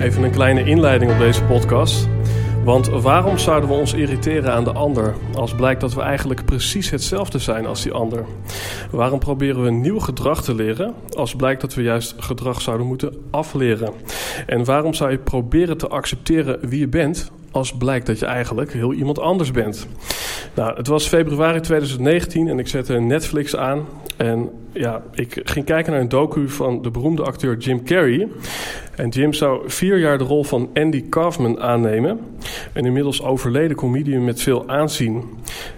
Even een kleine inleiding op deze podcast. Want waarom zouden we ons irriteren aan de ander als blijkt dat we eigenlijk precies hetzelfde zijn als die ander? Waarom proberen we nieuw gedrag te leren als blijkt dat we juist gedrag zouden moeten afleren? En waarom zou je proberen te accepteren wie je bent als blijkt dat je eigenlijk heel iemand anders bent? Nou, het was februari 2019 en ik zette Netflix aan en ja, ik ging kijken naar een docu van de beroemde acteur Jim Carrey. En Jim zou vier jaar de rol van Andy Kaufman aannemen. Een inmiddels overleden comedian met veel aanzien.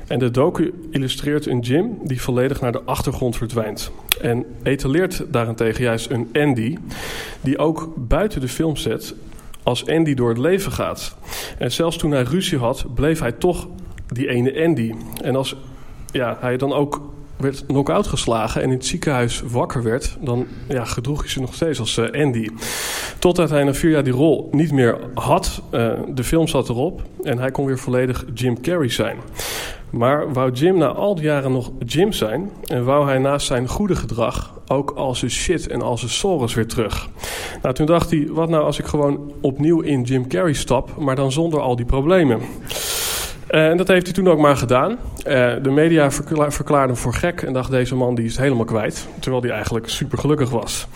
En de docu illustreert een Jim die volledig naar de achtergrond verdwijnt. En etaleert daarentegen juist een Andy die ook buiten de filmset als Andy door het leven gaat. En zelfs toen hij ruzie had, bleef hij toch die ene Andy. En als ja, hij dan ook werd knock-out geslagen en in het ziekenhuis wakker werd, dan ja, gedroeg hij zich nog steeds als uh, Andy. Totdat hij na vier jaar die rol niet meer had. Uh, de film zat erop en hij kon weer volledig Jim Carrey zijn. Maar wou Jim na al die jaren nog Jim zijn en wou hij naast zijn goede gedrag ook al zijn shit en al zijn sores weer terug. Nou, toen dacht hij, wat nou als ik gewoon opnieuw in Jim Carrey stap, maar dan zonder al die problemen. Uh, en dat heeft hij toen ook maar gedaan. Uh, de media verkla verklaarden hem voor gek en dacht deze man die is helemaal kwijt. Terwijl hij eigenlijk super gelukkig was.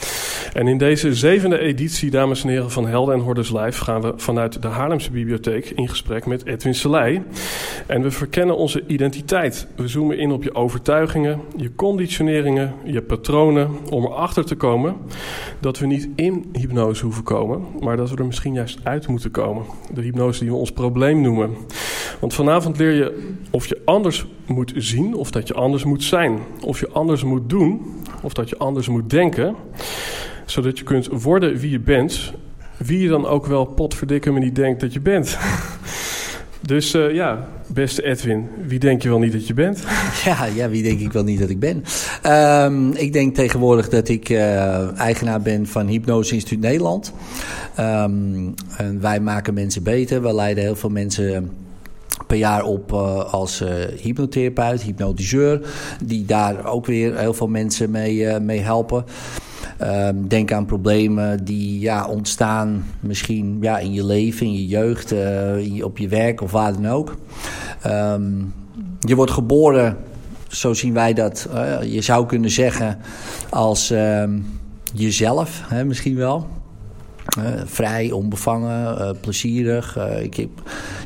En in deze zevende editie, dames en heren van Helden en Hordes Live, gaan we vanuit de Haarlemse Bibliotheek in gesprek met Edwin Selei. En we verkennen onze identiteit. We zoomen in op je overtuigingen, je conditioneringen, je patronen, om erachter te komen dat we niet in hypnose hoeven komen, maar dat we er misschien juist uit moeten komen. De hypnose die we ons probleem noemen. Want vanavond leer je of je anders moet zien of dat je anders moet zijn. Of je anders moet doen of dat je anders moet denken. Zodat je kunt worden wie je bent. Wie je dan ook wel potverdikke me niet denkt dat je bent. Dus uh, ja, beste Edwin, wie denk je wel niet dat je bent? Ja, ja wie denk ik wel niet dat ik ben? Um, ik denk tegenwoordig dat ik uh, eigenaar ben van Hypnose Instituut Nederland. Um, en wij maken mensen beter. We leiden heel veel mensen per jaar op uh, als uh, hypnotherapeut, hypnotiseur. Die daar ook weer heel veel mensen mee, uh, mee helpen. Um, denk aan problemen die ja, ontstaan misschien ja, in je leven, in je jeugd, op je werk of waar dan ook. Um, je wordt geboren, zo zien wij dat, je zou kunnen zeggen, als um, jezelf, hè, misschien wel. Uh, vrij, onbevangen, uh, plezierig. Uh, ik heb,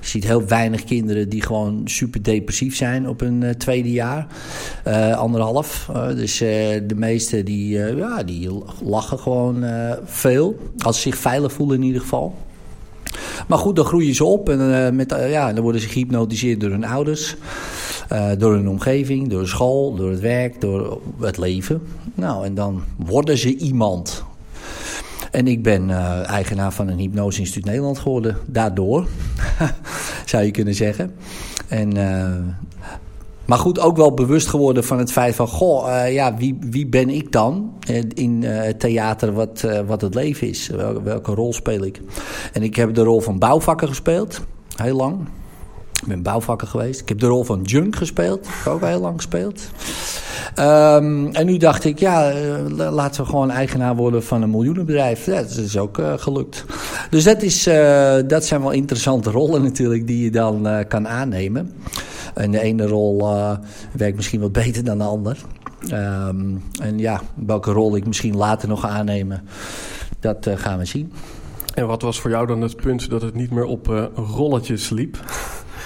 je ziet heel weinig kinderen die gewoon super depressief zijn op hun tweede jaar. anderhalf. dus de meeste die, ja, die lachen gewoon veel. Als ze zich veilig voelen in ieder geval. Maar goed, dan groeien ze op en met, ja, dan worden ze gehypnotiseerd door hun ouders. door hun omgeving, door school, door het werk, door het leven. Nou, en dan worden ze iemand. En ik ben uh, eigenaar van een Hypnose Instituut Nederland geworden. Daardoor, zou je kunnen zeggen. En, uh, maar goed, ook wel bewust geworden van het feit van... Goh, uh, ja, wie, wie ben ik dan in het theater wat, wat het leven is? Welke, welke rol speel ik? En ik heb de rol van bouwvakker gespeeld, heel lang. Ik ben bouwvakker geweest. Ik heb de rol van junk gespeeld. Heb ook heel lang gespeeld. Um, en nu dacht ik, ja, laten we gewoon eigenaar worden van een miljoenenbedrijf. Ja, dat is ook uh, gelukt. Dus dat, is, uh, dat zijn wel interessante rollen natuurlijk die je dan kan aannemen. En de ene rol werkt misschien wat beter dan de ander. Um, en ja, welke rol ik misschien later nog aannemen, dat gaan we zien. En wat was voor jou dan het punt dat het niet meer op rolletjes liep?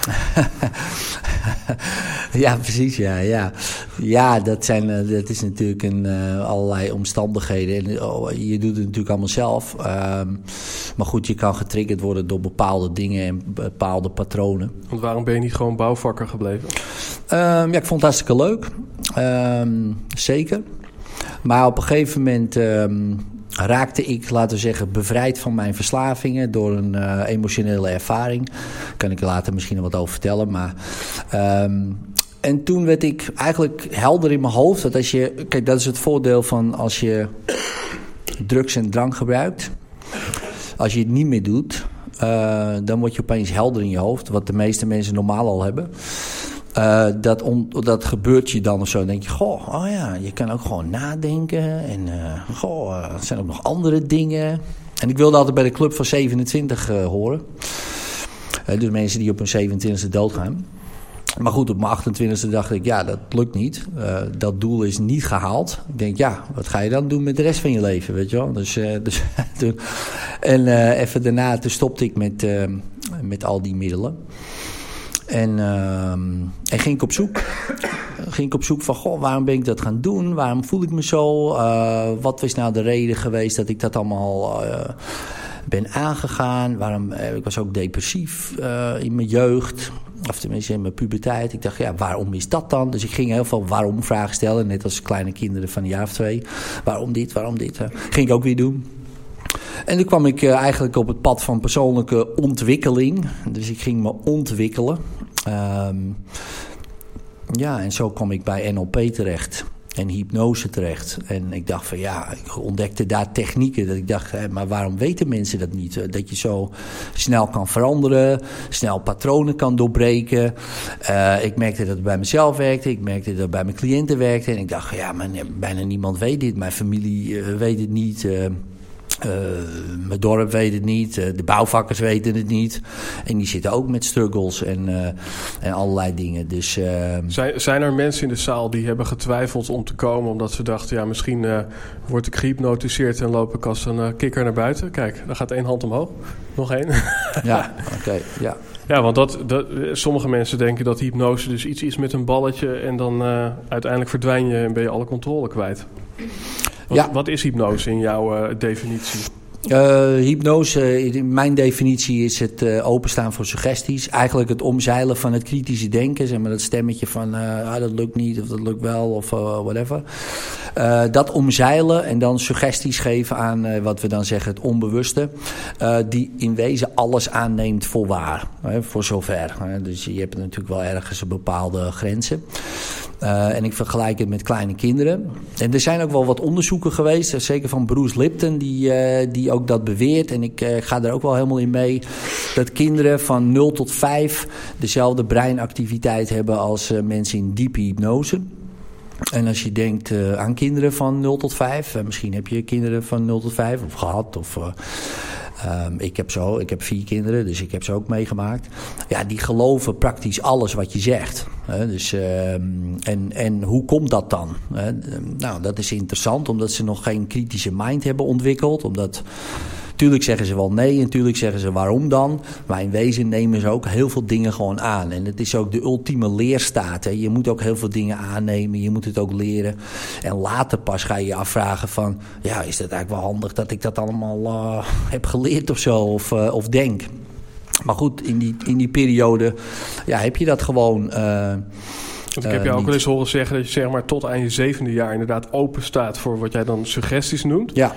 ja, precies. Ja, ja. ja dat, zijn, uh, dat is natuurlijk een, uh, allerlei omstandigheden. En, oh, je doet het natuurlijk allemaal zelf. Um, maar goed, je kan getriggerd worden door bepaalde dingen en bepaalde patronen. Want waarom ben je niet gewoon bouwvakker gebleven? Um, ja, ik vond het hartstikke leuk. Um, zeker. Maar op een gegeven moment raakte ik, laten we zeggen, bevrijd van mijn verslavingen door een uh, emotionele ervaring. Daar kan ik later misschien wat over vertellen. Maar, um, en toen werd ik eigenlijk helder in mijn hoofd dat als je, kijk, dat is het voordeel van als je drugs en drank gebruikt. Als je het niet meer doet, uh, dan word je opeens helder in je hoofd, wat de meeste mensen normaal al hebben. Uh, dat, dat gebeurt je dan of zo. Dan denk je, goh, oh ja, je kan ook gewoon nadenken. En uh, goh, uh, er zijn ook nog andere dingen. En ik wilde altijd bij de club van 27 horen. dus mensen die op hun 27e doodgaan. Maar goed, op mijn 28e dacht ik, ja, dat lukt niet. dat doel is niet gehaald. Ik denk, ja, wat ga je dan doen met de rest van je leven, weet je wel? Dus, dus, en even daarna, stopte ik met, met al die middelen. En, uh, en ging ik op zoek. ging ik op zoek van, goh, waarom ben ik dat gaan doen? Waarom voel ik me zo? Uh, wat was nou de reden geweest dat ik dat allemaal uh, ben aangegaan? Waarom, uh, ik was ook depressief in mijn jeugd. Of tenminste in mijn puberteit. Ik dacht, ja, waarom is dat dan? Dus ik ging heel veel waarom vragen stellen. Net als kleine kinderen van een jaar of twee. Waarom dit, waarom dit? Ging ik ook weer doen. En toen kwam ik eigenlijk op het pad van persoonlijke ontwikkeling. Dus ik ging me ontwikkelen. Um, ja, en zo kwam ik bij NLP terecht en hypnose terecht. En ik dacht van ja, ik ontdekte daar technieken. Dat ik dacht, maar waarom weten mensen dat niet? Dat je zo snel kan veranderen, snel patronen kan doorbreken. Uh, ik merkte dat het bij mezelf werkte, ik merkte dat het bij mijn cliënten werkte. En ik dacht, ja, maar bijna niemand weet dit. Mijn familie weet het niet. Uh, uh, mijn dorp weet het niet, uh, de bouwvakkers weten het niet. En die zitten ook met struggles en, uh, en allerlei dingen. Dus, zijn, zijn er mensen in de zaal die hebben getwijfeld om te komen... omdat ze dachten, ja, misschien word ik gehypnotiseerd... en loop ik als een kikker naar buiten? Kijk, daar gaat één hand omhoog. Nog één. ja, oké, ja. Ja, want dat, dat, sommige mensen denken dat hypnose dus iets is met een balletje... en dan uiteindelijk verdwijn je en ben je alle controle kwijt. Wat, ja. wat is hypnose in jouw uh, definitie? Uh, hypnose, in mijn definitie is het uh, openstaan voor suggesties. Eigenlijk het omzeilen van het kritische denken. Zeg maar dat stemmetje van uh, ah, dat lukt niet of dat lukt wel of whatever. dat omzeilen en dan suggesties geven aan wat we dan zeggen het onbewuste. die in wezen alles aanneemt voor waar. voor zover. dus je hebt natuurlijk wel ergens bepaalde grenzen. Uh, en ik vergelijk het met kleine kinderen. En er zijn ook wel wat onderzoeken geweest, zeker van Bruce Lipton, die, uh, die ook dat beweert. En ik ga er ook wel helemaal in mee. Dat kinderen van 0 tot 5 dezelfde breinactiviteit hebben als mensen in diepe hypnose. En als je denkt aan kinderen van 0 tot 5, misschien heb je kinderen van 0 tot 5 of gehad of Um, ik, heb zo, ik heb vier kinderen, dus ik heb ze ook meegemaakt. Ja, die geloven praktisch alles wat je zegt. Dus, um, en, en hoe komt dat dan? Nou, dat is interessant, omdat ze nog geen kritische mind hebben ontwikkeld. Omdat Tuurlijk zeggen ze wel nee en tuurlijk zeggen ze waarom dan. Maar in wezen nemen ze ook heel veel dingen gewoon aan. En het is ook de ultieme leerstaat. Hè. Je moet ook heel veel dingen aannemen. Je moet het ook leren. En later pas ga je je afvragen van... Ja, is het eigenlijk wel handig dat ik dat allemaal uh, heb geleerd of zo? Of, uh, of denk. Maar goed, in die, in die periode ja, heb je dat gewoon... Uh, ik heb je ook wel eens horen zeggen dat je zeg maar, tot aan je zevende jaar inderdaad open staat voor wat jij dan suggesties noemt. Ja.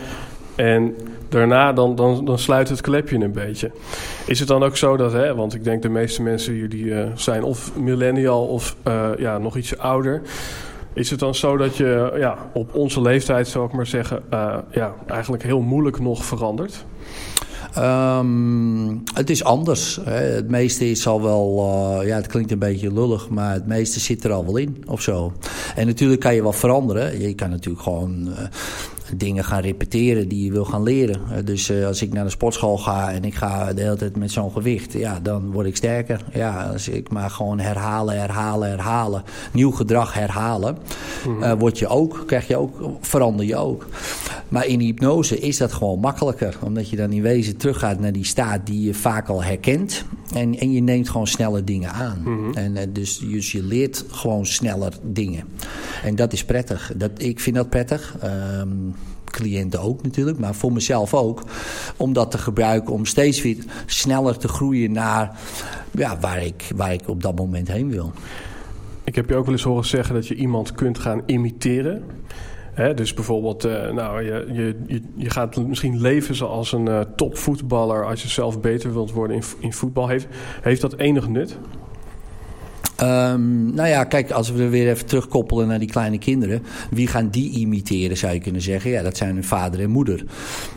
En daarna dan, dan, dan sluit het klepje een beetje. Is het dan ook zo dat, hè, want ik denk de meeste mensen hier die uh, zijn of millennial of uh, ja, nog iets ouder. Is het dan zo dat je ja, op onze leeftijd, zou ik maar zeggen, uh, ja, eigenlijk heel moeilijk nog verandert? Um, het is anders. Hè. Het meeste is al wel, ja, het klinkt een beetje lullig, maar het meeste zit er al wel in of zo. En natuurlijk kan je wel veranderen. Je kan natuurlijk gewoon. Dingen gaan repeteren die je wil gaan leren. Eh, dus eh, als ik naar de sportschool ga en ik ga de hele tijd met zo'n gewicht, ja, dan word ik sterker. Ja, als ik maar gewoon herhalen, herhalen, herhalen, nieuw gedrag herhalen, mm word je ook, krijg je ook, verander je ook. Maar in hypnose is dat gewoon makkelijker, omdat je dan in wezen teruggaat naar die staat die je vaak al herkent. En, en je neemt gewoon sneller dingen aan. Mhm. En dus, dus je leert gewoon sneller dingen. En dat is prettig. Dat, ik vind dat prettig. Ehm, cliënten ook natuurlijk, maar voor mezelf ook. Om dat te gebruiken om steeds weer sneller te groeien naar ja, waar, ik, waar ik op dat moment heen wil. Ik heb je ook wel eens horen zeggen dat je iemand kunt gaan imiteren. dus bijvoorbeeld, uh, nou, je, je, je gaat misschien leven zoals een uh, topvoetballer als je zelf beter wilt worden in, in voetbal. Heeft, heeft dat enig nut? Um, nou ja, kijk, als we weer even terugkoppelen naar die kleine kinderen. Wie gaan die imiteren, zou je kunnen zeggen? Ja, dat zijn hun vader en moeder.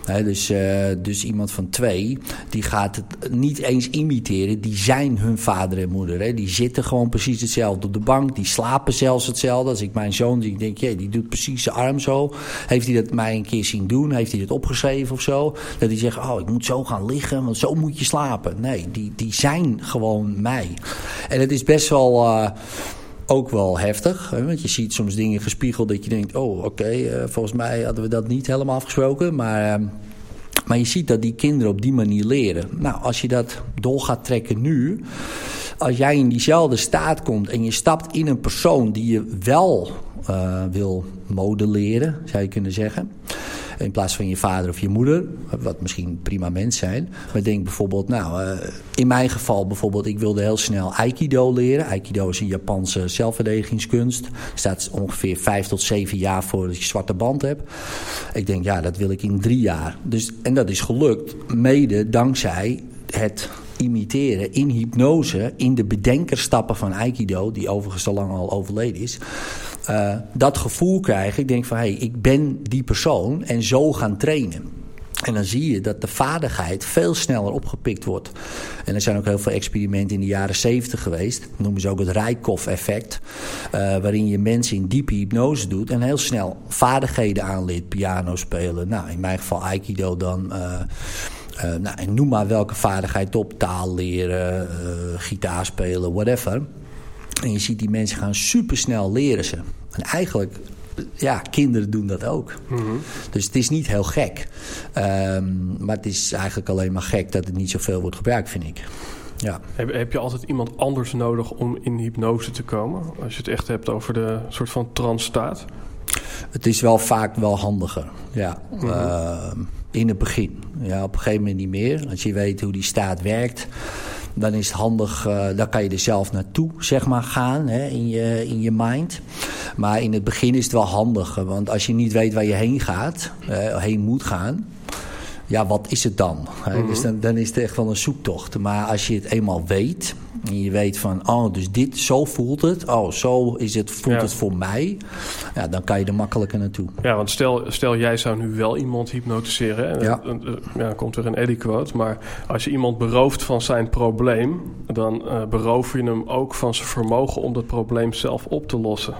dus, uh, dus iemand van twee, die gaat het niet eens imiteren. Die zijn hun vader en moeder. Die zitten gewoon precies hetzelfde op de bank. Die slapen zelfs hetzelfde. Als ik mijn zoon zie, denk je, die doet precies zijn arm zo. Heeft hij dat mij een keer zien doen? Heeft hij het opgeschreven of zo? Dat hij zegt, oh, ik moet zo gaan liggen, want zo moet je slapen. Nee, die, die zijn gewoon mij. En het is best wel uh, ook wel heftig. Hè? Want je ziet soms dingen gespiegeld dat je denkt... oh, oké, uh, volgens mij hadden we dat niet helemaal afgesproken. Maar, uh, maar je ziet dat die kinderen op die manier leren. Nou, als je dat door gaat trekken nu... als jij in diezelfde staat komt en je stapt in een persoon... die je wel wil modelleren, zou je kunnen zeggen... In plaats van je vader of je moeder. Wat misschien prima mens zijn. Maar denk bijvoorbeeld, nou, uh, in mijn geval bijvoorbeeld, ik wilde heel snel Aikido leren. Aikido is een Japanse zelfverdedigingskunst. staat ongeveer vijf tot zeven jaar voordat je zwarte band hebt. Ik denk, ja, dat wil ik in drie jaar. Dus, en dat is gelukt, mede dankzij het imiteren in hypnose, in de bedenkerstappen van Aikido, die overigens al lang al overleden is. Uh, dat gevoel krijgen. Ik denk van, hé, hey, ik ben die persoon en zo gaan trainen. En dan zie je dat de vaardigheid veel sneller opgepikt wordt. En er zijn ook heel veel experimenten in de jaren 70 geweest. Noemen ze ook het Rijkoff-effect. Uh, waarin je mensen in diepe hypnose doet en heel snel vaardigheden aanleert. Piano spelen, nou in mijn geval Aikido dan. Uh, nou, en noem maar welke vaardigheid op. Taal leren, gitaar spelen, whatever. En je ziet die mensen gaan supersnel leren ze. En eigenlijk, ja, kinderen doen dat ook. Mhm. Dus het is niet heel gek. Um, maar het is eigenlijk alleen maar gek dat het niet zoveel wordt gebruikt, vind ik. Ja. Heb, heb, je altijd iemand anders nodig om in hypnose te komen? Als je het echt hebt over de soort van transstaat? Het is wel vaak wel handiger, ja. Mhm. Uh, in het begin. Ja, op een gegeven moment niet meer. Als je weet hoe die staat werkt dan is het handig, uh, dan kan je er zelf naartoe zeg maar, gaan hè, in, je, in je mind. Maar in het begin is het wel handig, want als je niet weet waar je heen gaat, uh, heen moet gaan, ja, wat is het dan? Mm Dus dan, dan is het echt wel een zoektocht. Maar als je het eenmaal weet, en je weet van, oh, dus dit, zo voelt het. Oh, zo is het, voelt het voor mij. Ja, dan kan je er makkelijker naartoe. Ja, want stel, stel jij zou nu wel iemand hypnotiseren. En ja. Dan, ja, komt er een Eddie quote. Maar als je iemand berooft van zijn probleem... dan uh, beroof je hem ook van zijn vermogen om dat probleem zelf op te lossen.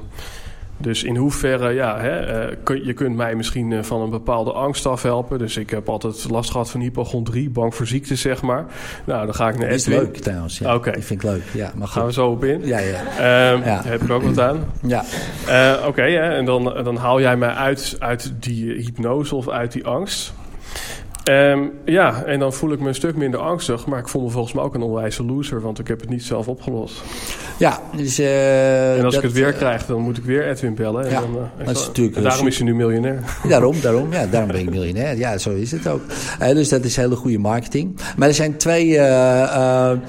Dus in hoeverre, ja, hè, eh, kun, je kunt mij misschien eh, van een bepaalde angst afhelpen. Dus ik heb altijd last gehad van hypochondrie, bang voor ziekte, zeg maar. Nou, dan ga ik naar Edwin. Dat is leuk trouwens, ja. Die vind ik leuk, ja. Maar Gaan we zo op in? Ja, ja. Um, ja. Heb ik ook wat aan? Ja. Uh, Oké, en dan, dan haal jij mij uit, uit die hypnose of uit die angst. Um, ja, en dan voel ik me een stuk minder angstig. Maar ik voel me volgens mij ook een onwijze loser, want ik heb het niet zelf opgelost. Ja, dus... Uh, en als ik het weer uh, krijg, dan moet ik weer Edwin bellen. En ja, dan, uh, dat is natuurlijk, en daarom is hij nu miljonair. Daarom, daarom, ja, daarom ben ik miljonair. Ja, zo is het ook. dus dat is hele goede marketing. Maar er zijn twee, er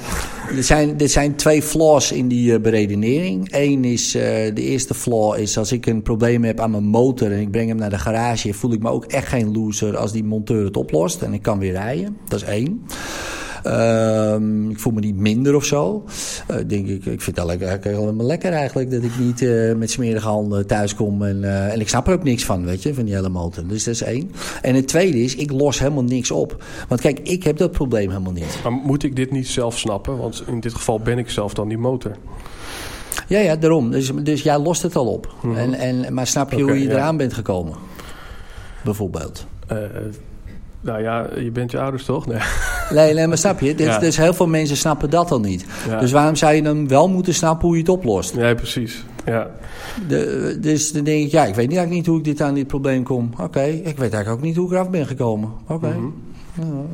zijn, er zijn twee flaws in die beredenering. Eén is, de eerste flaw is als ik een probleem heb aan mijn motor en ik breng hem naar de garage, voel ik me ook echt geen loser als die monteur het oplost en ik kan weer rijden. Dat is één. Uh, ik voel me niet minder of zo. Uh, denk ik, ik vind het eigenlijk helemaal lekker eigenlijk dat ik niet uh, met smerige handen thuis kom. En, uh, en ik snap er ook niks van, weet je, van die hele motor. Dus dat is één. En het tweede is, ik los helemaal niks op. Want kijk, ik heb dat probleem helemaal niet. Maar moet ik dit niet zelf snappen? Want in dit geval ben ik zelf dan die motor. Ja, ja, daarom. Dus, dus jij lost het al op. Mm -hmm. en, en, maar snap je okay, hoe je ja. eraan bent gekomen? bijvoorbeeld? Uh, nou ja, je bent je ouders toch? Nee, nee, nee maar snap je? Dus, ja. dus heel veel mensen snappen dat al niet. Ja. Dus waarom zou je dan wel moeten snappen hoe je het oplost? Ja, precies. Ja. De, dus dan denk ik, ja, ik weet eigenlijk niet hoe ik dit aan dit probleem kom. Oké, ik weet eigenlijk ook niet hoe ik eraf ben gekomen. Oké. Mm -hmm.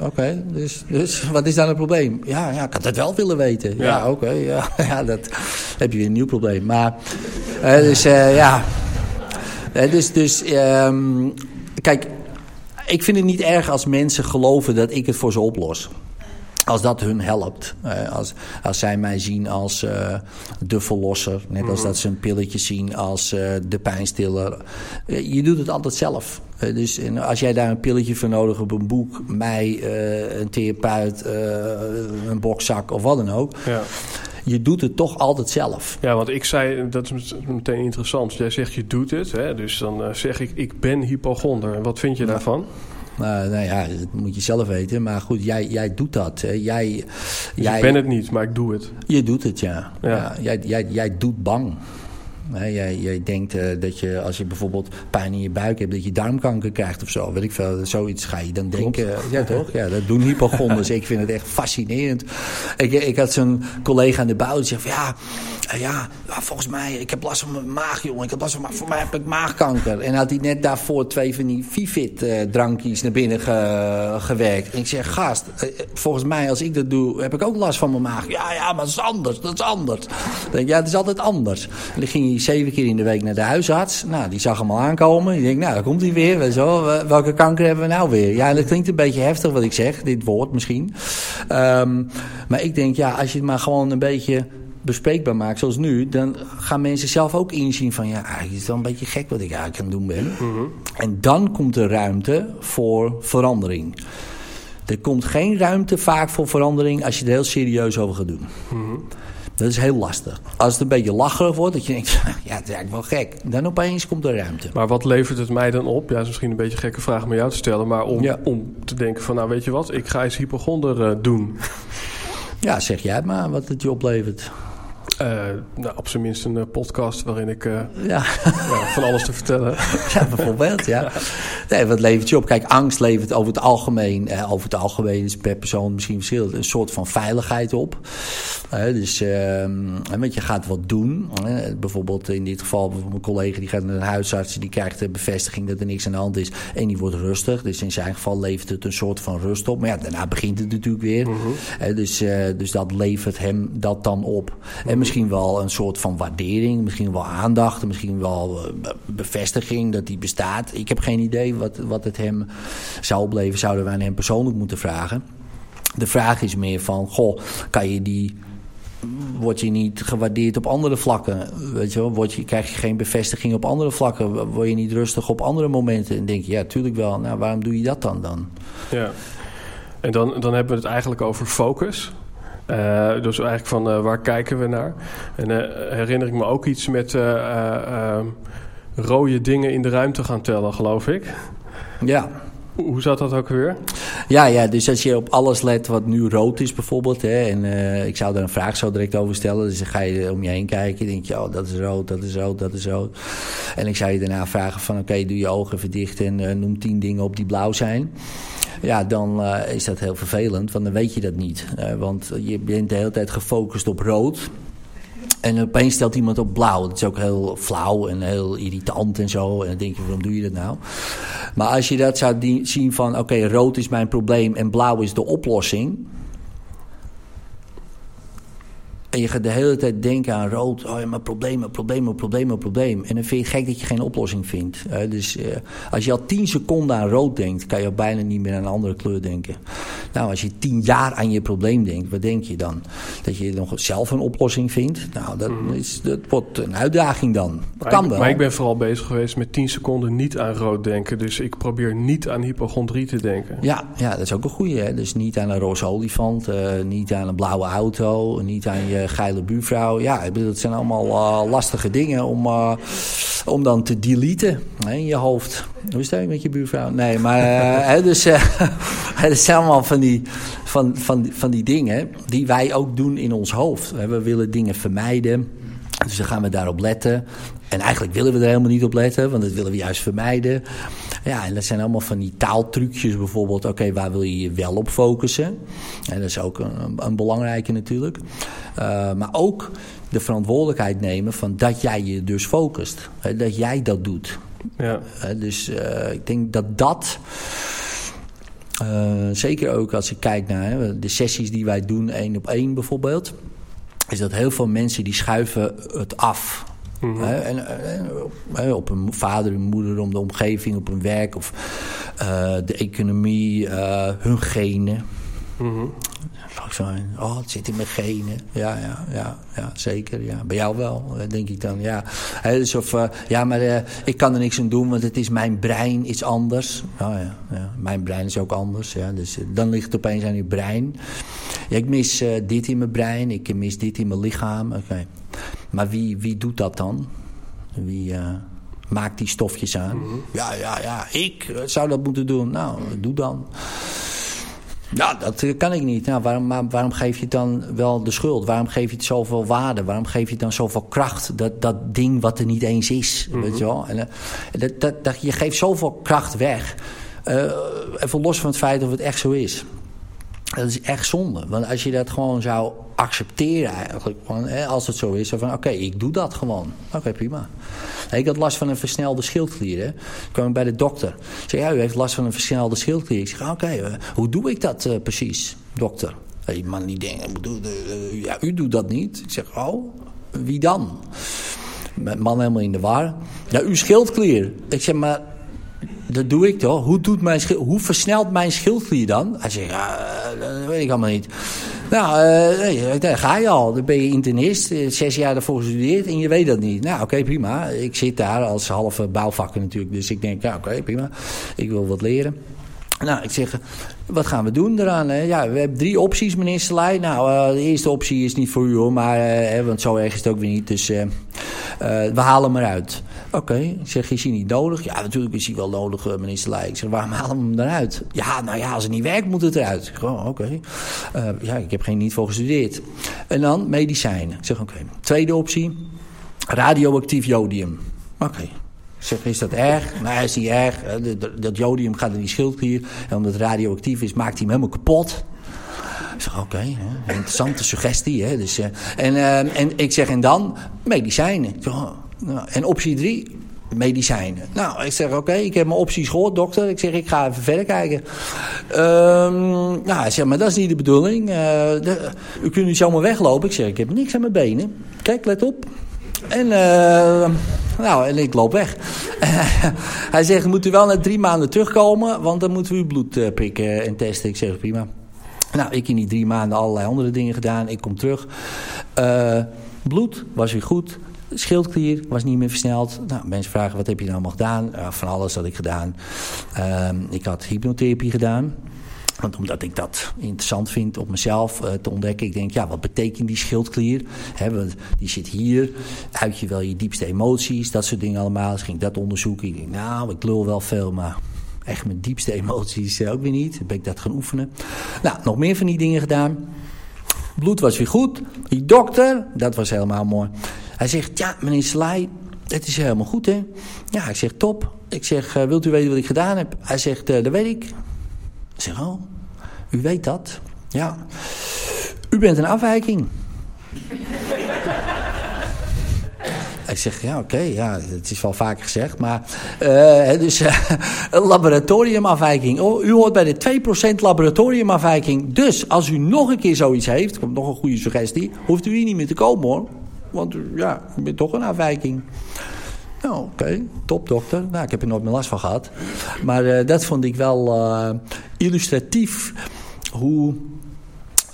Oké, dus, dus wat is dan het probleem? Ja, ja ik had het wel willen weten. Ja, ja oké. ja, ja, dat heb je weer een nieuw probleem. Maar, uh, dus uh, ja. Uh, dus, dus um, kijk, ik vind het niet erg als mensen geloven dat ik het voor ze oplos. Als dat hun helpt. Uh, als, als zij mij zien als uh, de verlosser. Net als mhm. dat ze een pilletje zien als uh, de pijnstiller. je doet het altijd zelf. dus als jij daar een pilletje voor nodig hebt, een boek, mij, een therapeut, een bokzak of wat dan ook. Ja. Je doet het toch altijd zelf. Ja, want ik zei, dat is meteen interessant. Jij zegt je doet het. Hè? Dus dan zeg ik, ik ben hypochonder. Wat vind je daarvan? Nou, nou ja, dat moet je zelf weten. Maar goed, jij, jij doet dat. Jij, dus jij, ik ben het niet, maar ik doe het. Je doet het, ja. ja. ja jij, jij, jij doet bang jij, jij, denkt uh, dat je als je bijvoorbeeld pijn in je buik hebt, dat je darmkanker krijgt of zo. Weet ik veel. Zoiets ga je dan denken. Ja, toch? Ja, dat doen hypochonders. ik vind het echt fascinerend. Ik, ik had zo'n collega aan de bouw die zegt van ja, uh, ja, volgens mij, ik heb last van mijn maag, jongen. Ik heb last van voor mij heb ik maagkanker. En had hij net daarvoor twee van die Vivit uh, drankjes naar binnen ge, gewerkt. En ik zeg, gast, volgens mij als ik dat doe, heb ik ook last van mijn maag. Ja, ja, maar dat is anders, dat is anders. denk, ja, het is altijd anders. En dan ging hij zeven keer in de week naar de huisarts. Nou, die zag hem al aankomen. Die denkt, nou, daar komt hij weer. Zo, welke kanker hebben we nou weer? Ja, dat klinkt een beetje heftig wat ik zeg, dit woord misschien. Um, maar ik denk, ja, als je het maar gewoon een beetje bespreekbaar maakt, zoals nu... dan gaan mensen zelf ook inzien van... ja, eigenlijk is het wel een beetje gek wat ik eigenlijk aan het doen ben. Mm En dan komt er ruimte voor verandering. Er komt geen ruimte vaak voor verandering... als je er heel serieus over gaat doen. Mm dat is heel lastig. Als het een beetje lacherig wordt, dat je denkt, ja, het is eigenlijk wel gek. Dan opeens komt er ruimte. Maar wat levert het mij dan op? Ja, dat is misschien een beetje een gekke vraag om jou te stellen. Maar om, om te denken van, nou weet je wat, ik ga eens hypochonder uh, doen. Ja, zeg jij maar wat het je oplevert. Uh, nou, op zijn minst een uh, podcast waarin ik uh, ja. ja. van alles te vertellen. Ja, bijvoorbeeld, ja. Nee, wat levert je op? Kijk, angst levert over het algemeen, over het algemeen is per persoon misschien verschillend, een soort van veiligheid op. dus, ehm, want je gaat wat doen. bijvoorbeeld in dit geval, mijn collega die gaat naar een huisarts, die krijgt de bevestiging dat er niks aan de hand is en die wordt rustig. Dus in zijn geval levert het een soort van rust op. Maar ja, daarna begint het natuurlijk weer. Mhm. dus, dus dat levert hem dat dan op. En misschien wel een soort van waardering, misschien wel aandacht, misschien wel eh, bevestiging dat die bestaat. Ik heb geen idee wat, wat het hem zou opleveren, zouden we aan hem persoonlijk moeten vragen. De vraag is meer van, goh, kan je die word je niet gewaardeerd op andere vlakken. Weet je wel? Word je, krijg je geen bevestiging op andere vlakken? Word je niet rustig op andere momenten? En denk je, ja, tuurlijk wel. Nou, waarom doe je dat dan dan? Ja. En dan, dan hebben we het eigenlijk over focus. Uh, dus eigenlijk van uh, waar kijken we naar? En uh, herinner ik me ook iets met rode dingen in de ruimte gaan tellen, geloof ik. Ja. Hoe zat dat ook weer? Ja, ja, dus als je op alles let wat nu rood is bijvoorbeeld... Hè, en ik zou daar een vraag zo direct over stellen... dus dan ga je om je heen kijken denk je... oh, dat is rood, dat is rood, dat is rood. En ik zou je daarna vragen van... oké, doe je ogen even dicht en noem tien dingen op die blauw zijn ja, dan uh, is dat heel vervelend, want dan weet je dat niet. Uh, want je bent de hele tijd gefocust op rood. En opeens stelt iemand op blauw. Dat is ook heel flauw en heel irritant en zo. En dan denk je, waarom doe je dat nou? Maar als je dat zou zien van, oké, rood is mijn probleem en blauw is de oplossing en je gaat de hele tijd denken aan rood. Oh ja, maar problemen, problemen, problemen, probleem. En dan vind je het gek dat je geen oplossing vindt. dus uh, als je al tien seconden aan rood denkt, kan je al bijna niet meer aan een andere kleur denken. Nou, als je tien jaar aan je probleem denkt, wat denk je dan? Dat je nog zelf een oplossing vindt? Nou, dat, mhm. is, dat wordt een uitdaging dan. Maar kan wel. Maar ik ben vooral bezig geweest met tien seconden niet aan rood denken. Dus ik probeer niet aan hypochondrie te denken. Ja, ja dat is ook een goede. Hè? Dus niet aan een roze olifant, uh, niet aan een blauwe auto, niet aan je geile buurvrouw. Ja, ik bedoel, dat zijn allemaal uh, lastige dingen om, uh, om dan te deleten hè, in je hoofd. Hoe is het met je buurvrouw? Nee, maar dus het zijn allemaal van die, van, van, van die dingen die wij ook doen in ons hoofd. We willen dingen vermijden. Dus dan gaan we daarop letten. En eigenlijk willen we er helemaal niet op letten, want dat willen we juist vermijden. Ja, en dat zijn allemaal van die taaltrucjes bijvoorbeeld. Oké, waar wil je je wel op focussen? En dat is ook een, een belangrijke natuurlijk. Uh, maar ook de verantwoordelijkheid nemen van dat jij je dus focust. Hè, dat jij dat doet. Ja. dus uh, ik denk dat dat... Uh, zeker ook als ik kijk naar de sessies die wij doen, één op één bijvoorbeeld is dat heel veel mensen die schuiven het af. Mm -hmm. en, en, op een vader, een moeder, om de omgeving, op hun werk of uh, de economie, uh, hun genen. Mm -hmm. Oh, het zit in mijn genen. Ja, ja, ja, ja zeker. Ja. Bij jou wel, denk ik dan. Ja, dus of, uh, ja maar uh, ik kan er niks aan doen, want het is mijn brein iets anders. Oh, ja, ja. Mijn brein is ook anders. Ja. Dus dan ligt het opeens aan je brein. Ja, ik mis dit in mijn brein, ik mis dit in mijn lichaam. Oké. Okay. Maar wie, wie doet dat dan? Wie maakt die stofjes aan? Mm -hmm. Ja, ja, ja, ik zou dat moeten doen. Nou, doe dan. Ja, dat kan ik niet. Nou, waarom, waarom geef je dan wel de schuld? Waarom geef je het zoveel waarde? Waarom geef je dan zoveel kracht? Dat, dat ding wat er niet eens is. Mm -hmm. Weet je wel? En, dat, dat, dat, je geeft zoveel kracht weg. Uh, even los van het feit of het echt zo is. Dat is echt zonde. Want als je dat gewoon zou accepteren eigenlijk. Als het zo is. Van oké, ik doe dat gewoon. Oké, prima. Ik had last van een versnelde schildklier. Hè. kwam ik bij de dokter. Ik zei, ja, u heeft last van een versnelde schildklier. Ik zeg, oké, uh, hoe doe ik dat uh, precies, dokter? Die man die denkt, uh, ja, u doet dat niet. Ik zeg, oh, wie dan? Man helemaal in de war. Ja, uw schildklier. Ik zeg, maar dat doe ik toch? Hoe, doet mijn hoe versnelt mijn schildklier dan? Hij zegt, ja, dat weet ik allemaal niet. Nou, uh, daar ga je al. Dan ben je internist, zes jaar ervoor gestudeerd en je weet dat niet. Nou, oké, prima. Ik zit daar als halve bouwvakker natuurlijk. Dus ik denk, ja, oké, prima. Ik wil wat leren. Nou, ik zeg, wat gaan we doen eraan? Ja, we hebben drie opties, meneer Selij. Nou, de eerste optie is niet voor u hoor, maar, want zo erg is het ook weer niet. Dus we halen hem eruit. Oké, okay. ik zeg, is hij niet nodig? Ja, natuurlijk is hij wel nodig, meneer Selij. Ik zeg, waarom halen we hem eruit? Ja, nou ja, als het niet werkt, moet het eruit. Oh, oké. Okay. ja, ik heb geen niet voor gestudeerd. En dan medicijnen. Ik zeg, oké. Tweede optie, radioactief jodium. Oké. Ik zeg, is dat erg? Nou, is niet erg. Dat jodium gaat in die schildklier. En omdat het radioactief is, maakt hij hem helemaal kapot. Ik zeg, oké, interessante suggestie. Hè? Dus, en, en ik zeg, en dan medicijnen. Zeg, oh, nou, en optie drie, medicijnen. Nou, ik zeg, oké, ik heb mijn opties gehoord, dokter. Ik zeg, ik ga even verder kijken. Um, nou, hij zegt, maar dat is niet de bedoeling. De, u kunt nu zomaar weglopen. Ik zeg, ik heb niks aan mijn benen. Kijk, let op. En, uh, nou, en ik loop weg. hij zegt, moet u wel na drie maanden terugkomen, want dan moeten we uw bloed uh, prikken en testen. Ik zeg, prima. Nou, ik in die drie maanden allerlei andere dingen gedaan. Ik kom terug. Bloed was weer goed. Schildklier was niet meer versneld. Nou, mensen vragen, wat heb je nou allemaal gedaan? Van alles had ik gedaan. Uh, ik had hypnotherapie gedaan. Want omdat ik dat interessant vind op mezelf uh, te ontdekken. Ik denk, ja, wat betekent die schildklier? Want die zit hier. Uit je wel je diepste emoties. Dat soort dingen allemaal. Dus ging ik dat onderzoeken. Ik denk, nou, ik lul wel veel, maar echt mijn diepste emoties ook weer niet. Dan ben ik dat gaan oefenen. Nou, nog meer van die dingen gedaan. Bloed was weer goed. Die dokter, dat was helemaal mooi. Hij zegt, ja, meneer Sly, het is helemaal goed, hè? Ja, ik zeg, top. Ik zeg, uh, wilt u weten wat ik gedaan heb? Hij zegt, uh, dat weet ik. Ik zeg, oh, u weet dat? Ja. U bent een afwijking. Ik zeg, ja, oké, ja, het is wel vaker gezegd, maar uh, dus een laboratoriumafwijking. Oh, u hoort bij de 2% laboratoriumafwijking. Dus als u nog een keer zoiets heeft, komt nog een goede suggestie, hoeft u hier niet meer te komen hoor. Want ja, bent toch een afwijking. Nou, oké, top dokter. Nou, ik heb er nooit meer last van gehad. Maar uh, dat vond ik wel uh, illustratief hoe...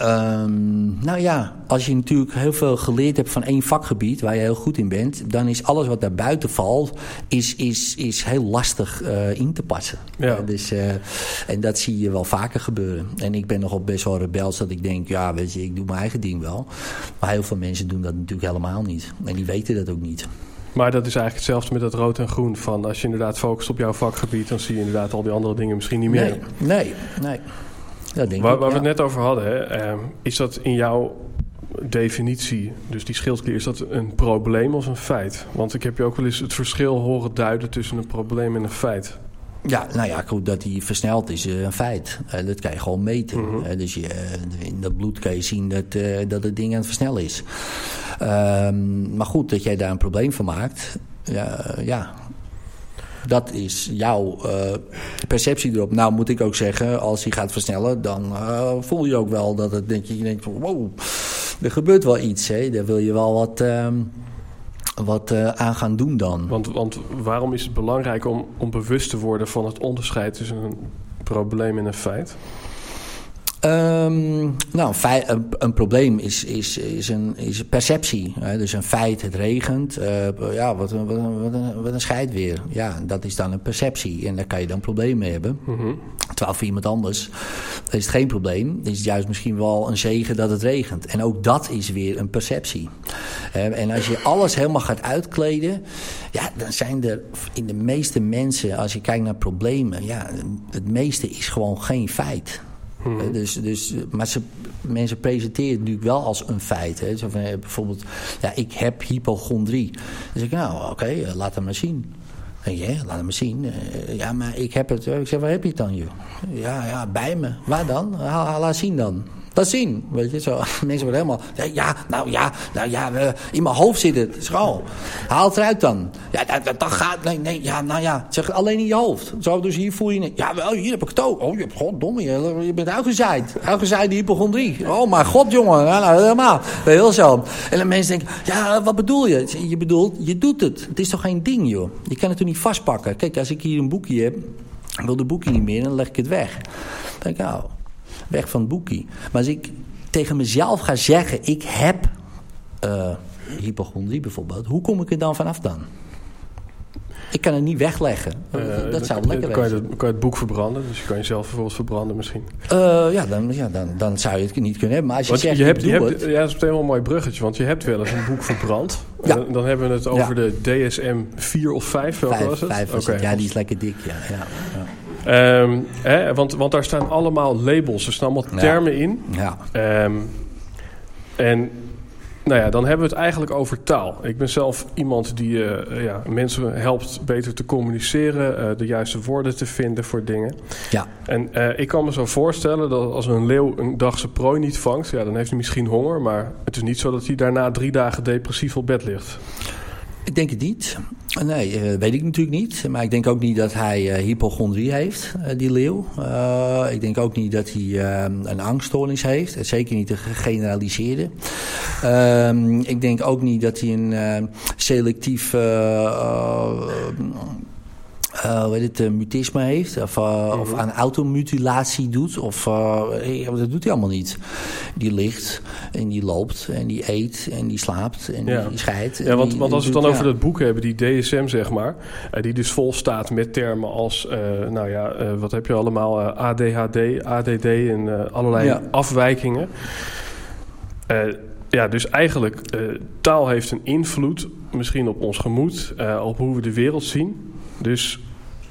Um, nou ja, als je natuurlijk heel veel geleerd hebt van één vakgebied waar je heel goed in bent, dan is alles wat daar buiten valt, is, is, is heel lastig uh, in te passen. Ja. dus, uh, en dat zie je wel vaker gebeuren. En ik ben nogal best wel rebels dat ik denk, ja, weet je, ik doe mijn eigen ding wel. Maar heel veel mensen doen dat natuurlijk helemaal niet. En die weten dat ook niet. Maar dat is eigenlijk hetzelfde met dat rood en groen. Van als je inderdaad focust op jouw vakgebied, dan zie je inderdaad al die andere dingen misschien niet meer. Nee, nee, nee. Dat denk waar, ik, waar ja. we het net over hadden, hè, uh, is dat in jouw definitie, dus die schildklier, is dat een probleem of een feit? Want ik heb je ook wel eens het verschil horen duiden tussen een probleem en een feit. Ja, nou ja, goed, dat hij versneld is een feit. dat kan je gewoon meten. Mhm. dus je, in dat bloed kan je zien dat, dat het ding aan het versnellen is. Ehm, maar goed, dat jij daar een probleem van maakt, ja, ja dat is jouw uh, perceptie erop. Nou moet ik ook zeggen, als hij gaat versnellen, dan uh, voel je ook wel dat het denk je, je denkt van wow, er gebeurt wel iets. Hè? Daar wil je wel wat, uh, wat uh, aan gaan doen dan. Want, want waarom is het belangrijk om, om bewust te worden van het onderscheid tussen een probleem en een feit? Um, nou, een, een, probleem is, is, is, een, is een perceptie. Hè? Dus een feit, het regent. Uh, ja, wat een, wat, een, wat, een, wat een scheidweer. Ja, dat is dan een perceptie. En daar kan je dan problemen mee hebben. Mm -hmm. Terwijl voor iemand anders is het geen probleem. Is het juist misschien wel een zegen dat het regent. En ook dat is weer een perceptie. Uh, en als je alles helemaal gaat uitkleden... Ja, dan zijn er in de meeste mensen, als je kijkt naar problemen... Ja, het meeste is gewoon geen feit. Hmm. Dus, dus, maar ze, mensen presenteren het natuurlijk wel als een feit. Hè. Van, eh, bijvoorbeeld, ja, ik heb hypochondrie. Dan zeg ik, nou, oké, eh, laat hem maar zien. Ja, laat hem maar zien. Ja, maar ik heb het. Ik zeg, waar heb je het dan? Ja, ja, bij me. Waar dan? laat zien dan. Laat zien. Weet je, zo. Mensen worden helemaal. Ja, nou ja, nou ja, in mijn hoofd zit het. Zo. Haal het eruit dan. Ja, dat, dat, gaat. Nee, nee, ja, nou ja. Zeg alleen in je hoofd. Zo, dus hier voel je. Ja, wel, hier heb ik het ook. Oh, je hebt goddomme. Je, je bent uitgezaaid. Uitgezaaid hypochondrie. Oh, mijn god, jongen. Ja, nou, helemaal. Heel zo. En dan mensen denken, ja, wat bedoel je? Je bedoelt, je doet het. Het is toch geen ding, joh. Je kan het toch niet vastpakken. Kijk, als ik hier een boekje heb. wil de boekje niet meer, dan leg ik het weg. Dan denk ik, nou weg van het boekie. Maar als ik tegen mezelf ga zeggen, ik heb uh, hypochondrie bijvoorbeeld, hoe kom ik er dan vanaf dan? Ik kan het niet wegleggen. Uh, dat zou lekker kan je, kan je het boek verbranden? Dus je kan jezelf vervolgens verbranden misschien? Uh, ja, dan, ja dan, dan zou je het niet kunnen hebben. Maar als je want zegt, je hebt, je hebt, Ja, dat is meteen wel een mooi bruggetje. Want je hebt wel eens een boek verbrand. Ja. Dan, dan hebben we het over de DSM 4 of 5. Welke was het? 5 okay. Ja, die is lekker dik, ja. ja, ja. Um, hè, want, want daar staan allemaal labels, er staan allemaal termen in. Ja. Um, en nou ja, dan hebben we het eigenlijk over taal. Ik ben zelf iemand die uh, ja, mensen helpt beter te communiceren, uh, de juiste woorden te vinden voor dingen. Ja. En uh, ik kan me zo voorstellen dat als een leeuw een dag zijn prooi niet vangt, ja, dan heeft hij misschien honger, maar het is niet zo dat hij daarna drie dagen depressief op bed ligt. Ik denk het niet. Nee, uh, weet ik natuurlijk niet. Maar ik denk ook niet dat hij uh, hypochondrie heeft, uh, die leeuw. ik denk ook niet dat hij een angststoornis heeft. Zeker niet de gegeneraliseerde. Ik denk ook niet dat hij een selectief uh, hoe het, uh, mutisme heeft. Of, uh, of aan automutilatie doet. Of, dat doet hij allemaal niet. Die ligt en die loopt en die eet en die slaapt en die scheidt. Ja, want, want als we het dan over dat boek hebben, die DSM zeg maar. die dus vol staat met termen als, nou ja, wat heb je allemaal? ADHD, ADD en allerlei afwijkingen. ja, dus eigenlijk, taal heeft een invloed misschien op ons gemoed, op hoe we de wereld zien. Dus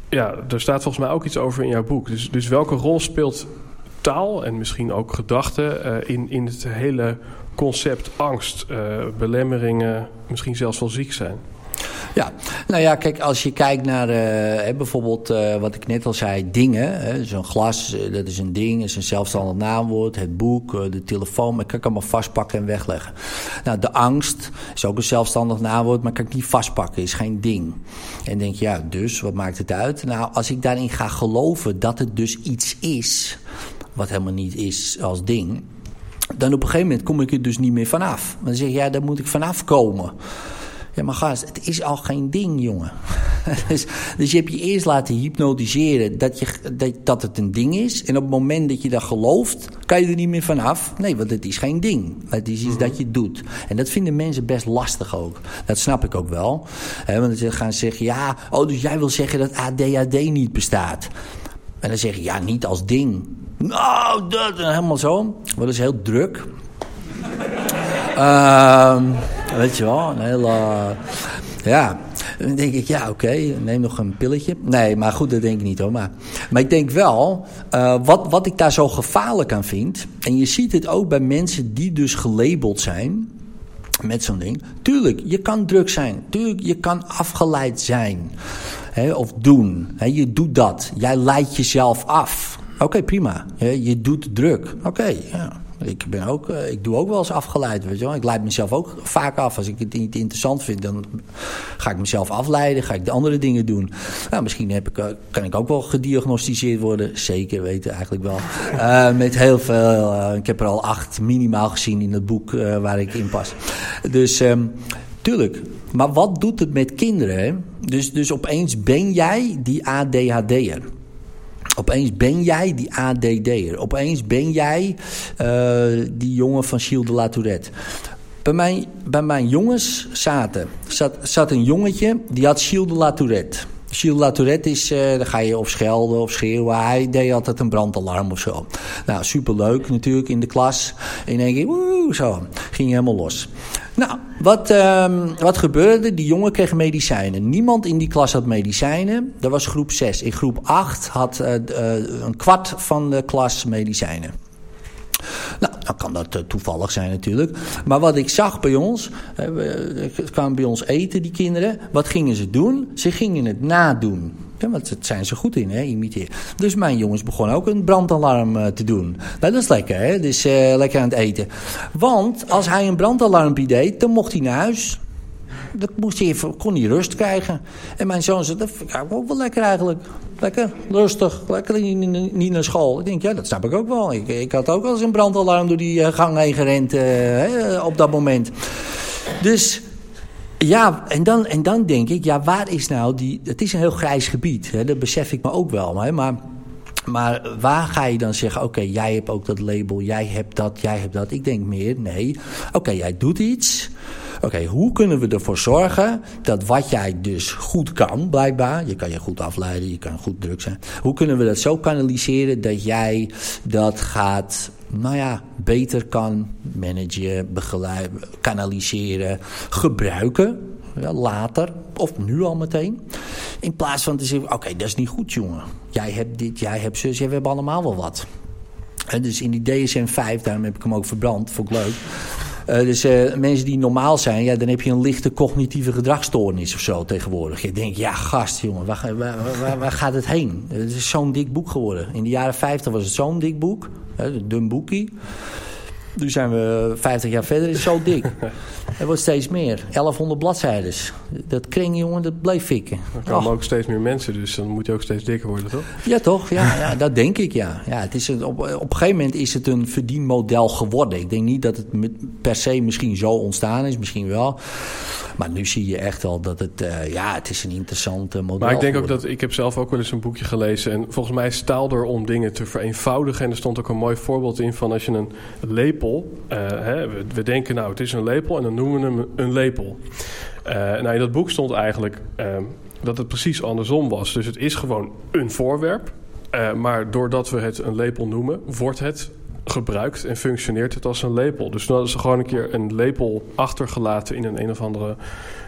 ja, er staat volgens mij ook iets over in jouw boek. Dus, dus welke rol speelt taal en misschien ook gedachten uh, in, in het hele concept angst, uh, belemmeringen, misschien zelfs wel ziek zijn? Ja, nou ja, kijk, als je kijkt naar uh, bijvoorbeeld uh, wat ik net al zei, dingen. Zo'n glas, uh, dat is een ding, is een zelfstandig naamwoord. Het boek, de telefoon, maar kan ik allemaal vastpakken en wegleggen. Nou, de angst is ook een zelfstandig naamwoord, maar kan ik niet vastpakken, is geen ding. En denk je, ja, dus, wat maakt het uit? Nou, als ik daarin ga geloven dat het dus iets is, wat helemaal niet is als ding... dan op een gegeven moment kom ik er dus niet meer vanaf. Dan zeg je, ja, daar moet ik vanaf komen. Ja, maar gast, het is al geen ding, jongen. dus, dus, je hebt je eerst laten hypnotiseren dat, je, dat, dat het een ding is. En op het moment dat je dat gelooft, kan je er niet meer vanaf. Nee, want het is geen ding. Het is iets mhm. dat je doet. En dat vinden mensen best lastig ook. Dat snap ik ook wel. want ze gaan zeggen, ja, oh, dus jij wil zeggen dat ADHD niet bestaat. En dan zeg je, ja, niet als ding. Nou, dat, helemaal zo. Wat is heel druk. Ehm... Weet je wel, een hele... ja, dan denk ik, ja, oké, neem nog een pilletje. Nee, maar goed, dat denk ik niet hoor. Maar, maar ik denk wel, uh, wat, wat ik daar zo gevaarlijk aan vind... en je ziet het ook bij mensen die dus gelabeld zijn... met zo'n ding. Tuurlijk, je kan druk zijn. Tuurlijk, je kan afgeleid zijn. Hè, of doen. Hè, je doet dat. Jij leidt jezelf af. Oké, prima. je doet druk. Oké, ja. Ik, ben ook, eh, ik doe ook wel eens afgeleid. Weet je wel. Ik leid mezelf ook vaak af. Als ik het niet interessant vind, dan ga ik mezelf afleiden. Ga ik de andere dingen doen. Nou, misschien heb ik, eh, kan ik ook wel gediagnosticeerd worden. Zeker weten eigenlijk wel. Uh, met heel veel. ik heb er al acht minimaal gezien in het boek waar ik in pas. Dus um, tuurlijk. Maar wat doet het met kinderen? Dus, dus opeens ben jij die ADHD'er. Opeens ben jij die ADD'er. Opeens ben jij uh, die jongen van Gilles de La Tourette. Bij mijn, bij mijn jongens zaten, zat, zat een jongetje die had Gilles de La Tourette. Gilles Latourette is, uh, dan ga je of schelden of schreeuwen. Hij deed altijd een brandalarm of zo. Nou, superleuk natuurlijk in de klas. In één keer, woe, zo, ging helemaal los. Nou, wat, um, wat gebeurde? Die jongen kreeg medicijnen. Niemand in die klas had medicijnen. Dat was groep 6. In groep 8 had uh, uh, een kwart van de klas medicijnen. Nou, dan kan dat uh, toevallig zijn natuurlijk. Maar wat ik zag bij ons, we kwamen bij ons eten, die kinderen. Wat gingen ze doen? Ze gingen het nadoen. Want dat zijn ze goed in, hè, imiteren. Dus mijn jongens begonnen ook een brandalarm uh, te doen. Nou, dat is lekker, hè. Dus lekker aan het eten. Want als hij een brandalarmpje deed, dan mocht hij naar huis. Dat moest hij even, kon hij rust krijgen. En mijn zoon zei, dat vind ik ook wel lekker eigenlijk. Lekker, rustig, lekker niet naar school. Ik denk, ja, dat snap ik ook wel. Ik, ik had ook wel eens een brandalarm door die gang heen gerend op dat moment. Dus ja, en dan, en dan denk ik, ja, waar is nou die... Het is een heel grijs gebied, hè, dat besef ik me ook wel. Maar, maar waar ga je dan zeggen, oké, jij hebt ook dat label, jij hebt dat, jij hebt dat. Ik denk meer, nee, oké, jij doet iets... Oké, hoe kunnen we ervoor zorgen dat wat jij dus goed kan, blijkbaar, je kan je goed afleiden, je kan goed druk zijn. Hoe kunnen we dat zo kanaliseren dat jij dat gaat, nou ja, beter kan managen, begeleiden, kanaliseren, gebruiken. Ja, later of nu al meteen. In plaats van te zeggen: Oké, dat is niet goed, jongen. Jij hebt dit, jij hebt zus, we hebben allemaal wel wat. En dus in die DSM-5, daarom heb ik hem ook verbrand, vond ik leuk. Uh, dus uh, mensen die normaal zijn, ja, dan heb je een lichte cognitieve gedragsstoornis of zo tegenwoordig. Je denkt, ja gast jongen, waar, waar, waar, waar gaat het heen? Het is zo'n dik boek geworden. In de jaren 50 was het zo'n dik boek, een dun boekie. Nu zijn we 50 jaar verder, is zo dik. Er wordt steeds meer. 1100 bladzijden. Dat kring, jongen, dat bleef fikken. Er komen ook steeds meer mensen, dus dan moet je ook steeds dikker worden, toch? Ja, toch? Ja, ja dat denk ik, ja. ja het is een, op, op een gegeven moment is het een verdienmodel geworden. Ik denk niet dat het per se misschien zo ontstaan is, misschien wel. Maar nu zie je echt al dat het, uh, ja, het is een interessante model Maar ik denk ook dat, ik heb zelf ook wel eens een boekje gelezen. En volgens mij is taal er om dingen te vereenvoudigen. En er stond ook een mooi voorbeeld in van als je een lepel, uh, hè, we, denken nou het is een lepel en dan noemen we hem een lepel. Uh, nou in dat boek stond eigenlijk ehm, dat het precies andersom was. Dus het is gewoon een voorwerp. maar doordat we het een lepel noemen, wordt het gebruikt en functioneert het als een lepel. Dus dan hadden ze gewoon een keer een lepel achtergelaten in een een of andere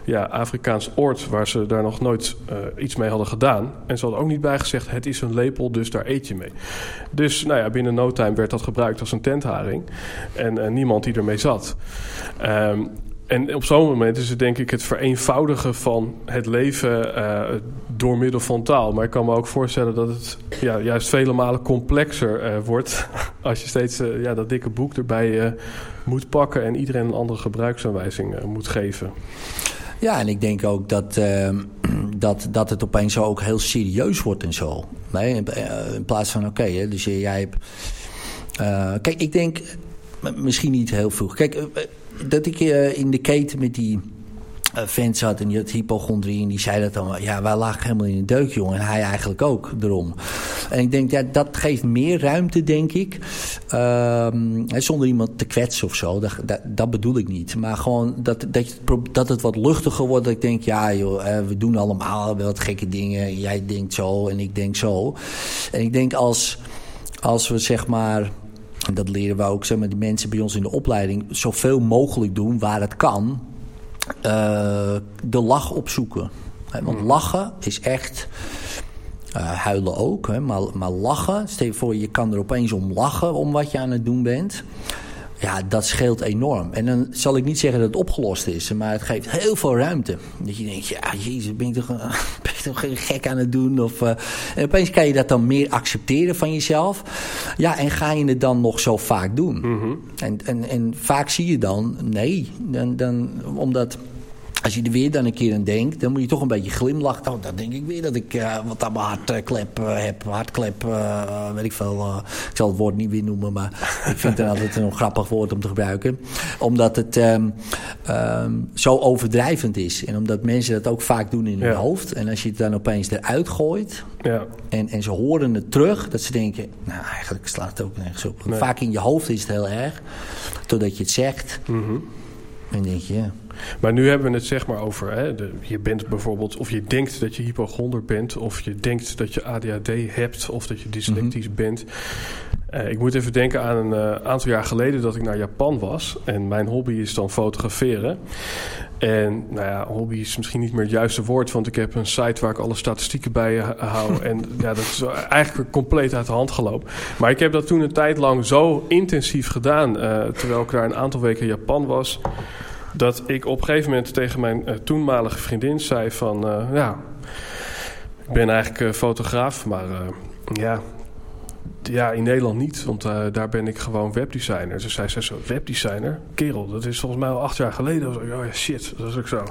ja, Afrikaans oord waar ze daar nog nooit uh, iets mee hadden gedaan. En ze hadden ook niet bijgezegd: het is een lepel, dus daar eet je mee. Dus nou ja, binnen no time werd dat gebruikt als een tentharing. En uh, niemand die ermee zat. Um, en op zo'n moment is het denk ik het vereenvoudigen van het leven uh, door middel van taal. Maar ik kan me ook voorstellen dat het ja, juist vele malen complexer wordt als je steeds ja, dat dikke boek erbij moet pakken en iedereen een andere gebruiksaanwijzing moet geven. Ja, en ik denk ook dat, ehm, dat, dat het opeens zo ook heel serieus wordt en zo. Nee, in, in plaats van oké, dus jij hebt. kijk, ik denk misschien niet heel vroeg. Kijk dat ik in de keten met die vent zat en die had hypochondrie en die zei dat dan, ja, wij lagen helemaal in een deuk, jongen. En hij eigenlijk ook erom. En ik denk, ja, dat geeft meer ruimte, denk ik. Um, zonder iemand te kwetsen of zo, dat, dat, dat, bedoel ik niet. Maar gewoon dat, dat, dat het wat luchtiger wordt. Dat ik denk, ja joh, we doen allemaal wel wat gekke dingen. Jij denkt zo en ik denk zo. En ik denk als, als we zeg maar en dat leren we ook, zeg maar, die mensen bij ons in de opleiding, zoveel mogelijk doen waar het kan, de lach opzoeken. want hmm. lachen is echt. Uh, huilen ook, hè, maar, maar lachen. Stel je voor, je kan er opeens om lachen om wat je aan het doen bent. Ja, dat scheelt enorm. En dan zal ik niet zeggen dat het opgelost is, maar het geeft heel veel ruimte. Dat je denkt, ja, jezus, ben ik toch, ben ik toch geen gek aan het doen? Of, uh, en opeens kan je dat dan meer accepteren van jezelf. Ja, en ga je het dan nog zo vaak doen? Mm en, en, en vaak zie je dan, nee, dan, dan, omdat als je er weer dan een keer aan denkt, dan moet je toch een beetje glimlachen. Oh, dan denk ik weer dat ik uh, wat aan mijn hartklep uh, heb. Hartklep, uh, weet ik veel. ik zal het woord niet weer noemen, maar ik vind het altijd een grappig woord om te gebruiken. Omdat het um, um, zo overdrijvend is. En omdat mensen dat ook vaak doen in hun hoofd. En als je het dan opeens eruit gooit. Ja. En, en ze horen het terug, dat ze denken, nou eigenlijk slaat het ook nergens op. Nee. Vaak in je hoofd is het heel erg. Totdat je het zegt. Mm -hmm. En denk je, ja. Maar nu hebben we het zeg maar over, hè, de, je bent bijvoorbeeld, of je denkt dat je hypochonder bent, of je denkt dat je ADHD hebt, of dat je dyslectisch mm -hmm. bent. Uh, ik moet even denken aan een uh, aantal jaar geleden dat ik naar Japan was. En mijn hobby is dan fotograferen. En nou ja, hobby is misschien niet meer het juiste woord, want ik heb een site waar ik alle statistieken bij hou. en ja, dat is eigenlijk compleet uit de hand gelopen. Maar ik heb dat toen een tijd lang zo intensief gedaan, uh, terwijl ik daar een aantal weken in Japan was dat ik op een gegeven moment tegen mijn uh, toenmalige vriendin zei van... Uh, ja, ik ben eigenlijk uh, fotograaf, maar ja, ja, in Nederland niet. Want daar ben ik gewoon webdesigner. Dus zij zei zo, webdesigner? Kerel, dat is volgens mij al acht jaar geleden. Oh ja, shit, dat is ook zo.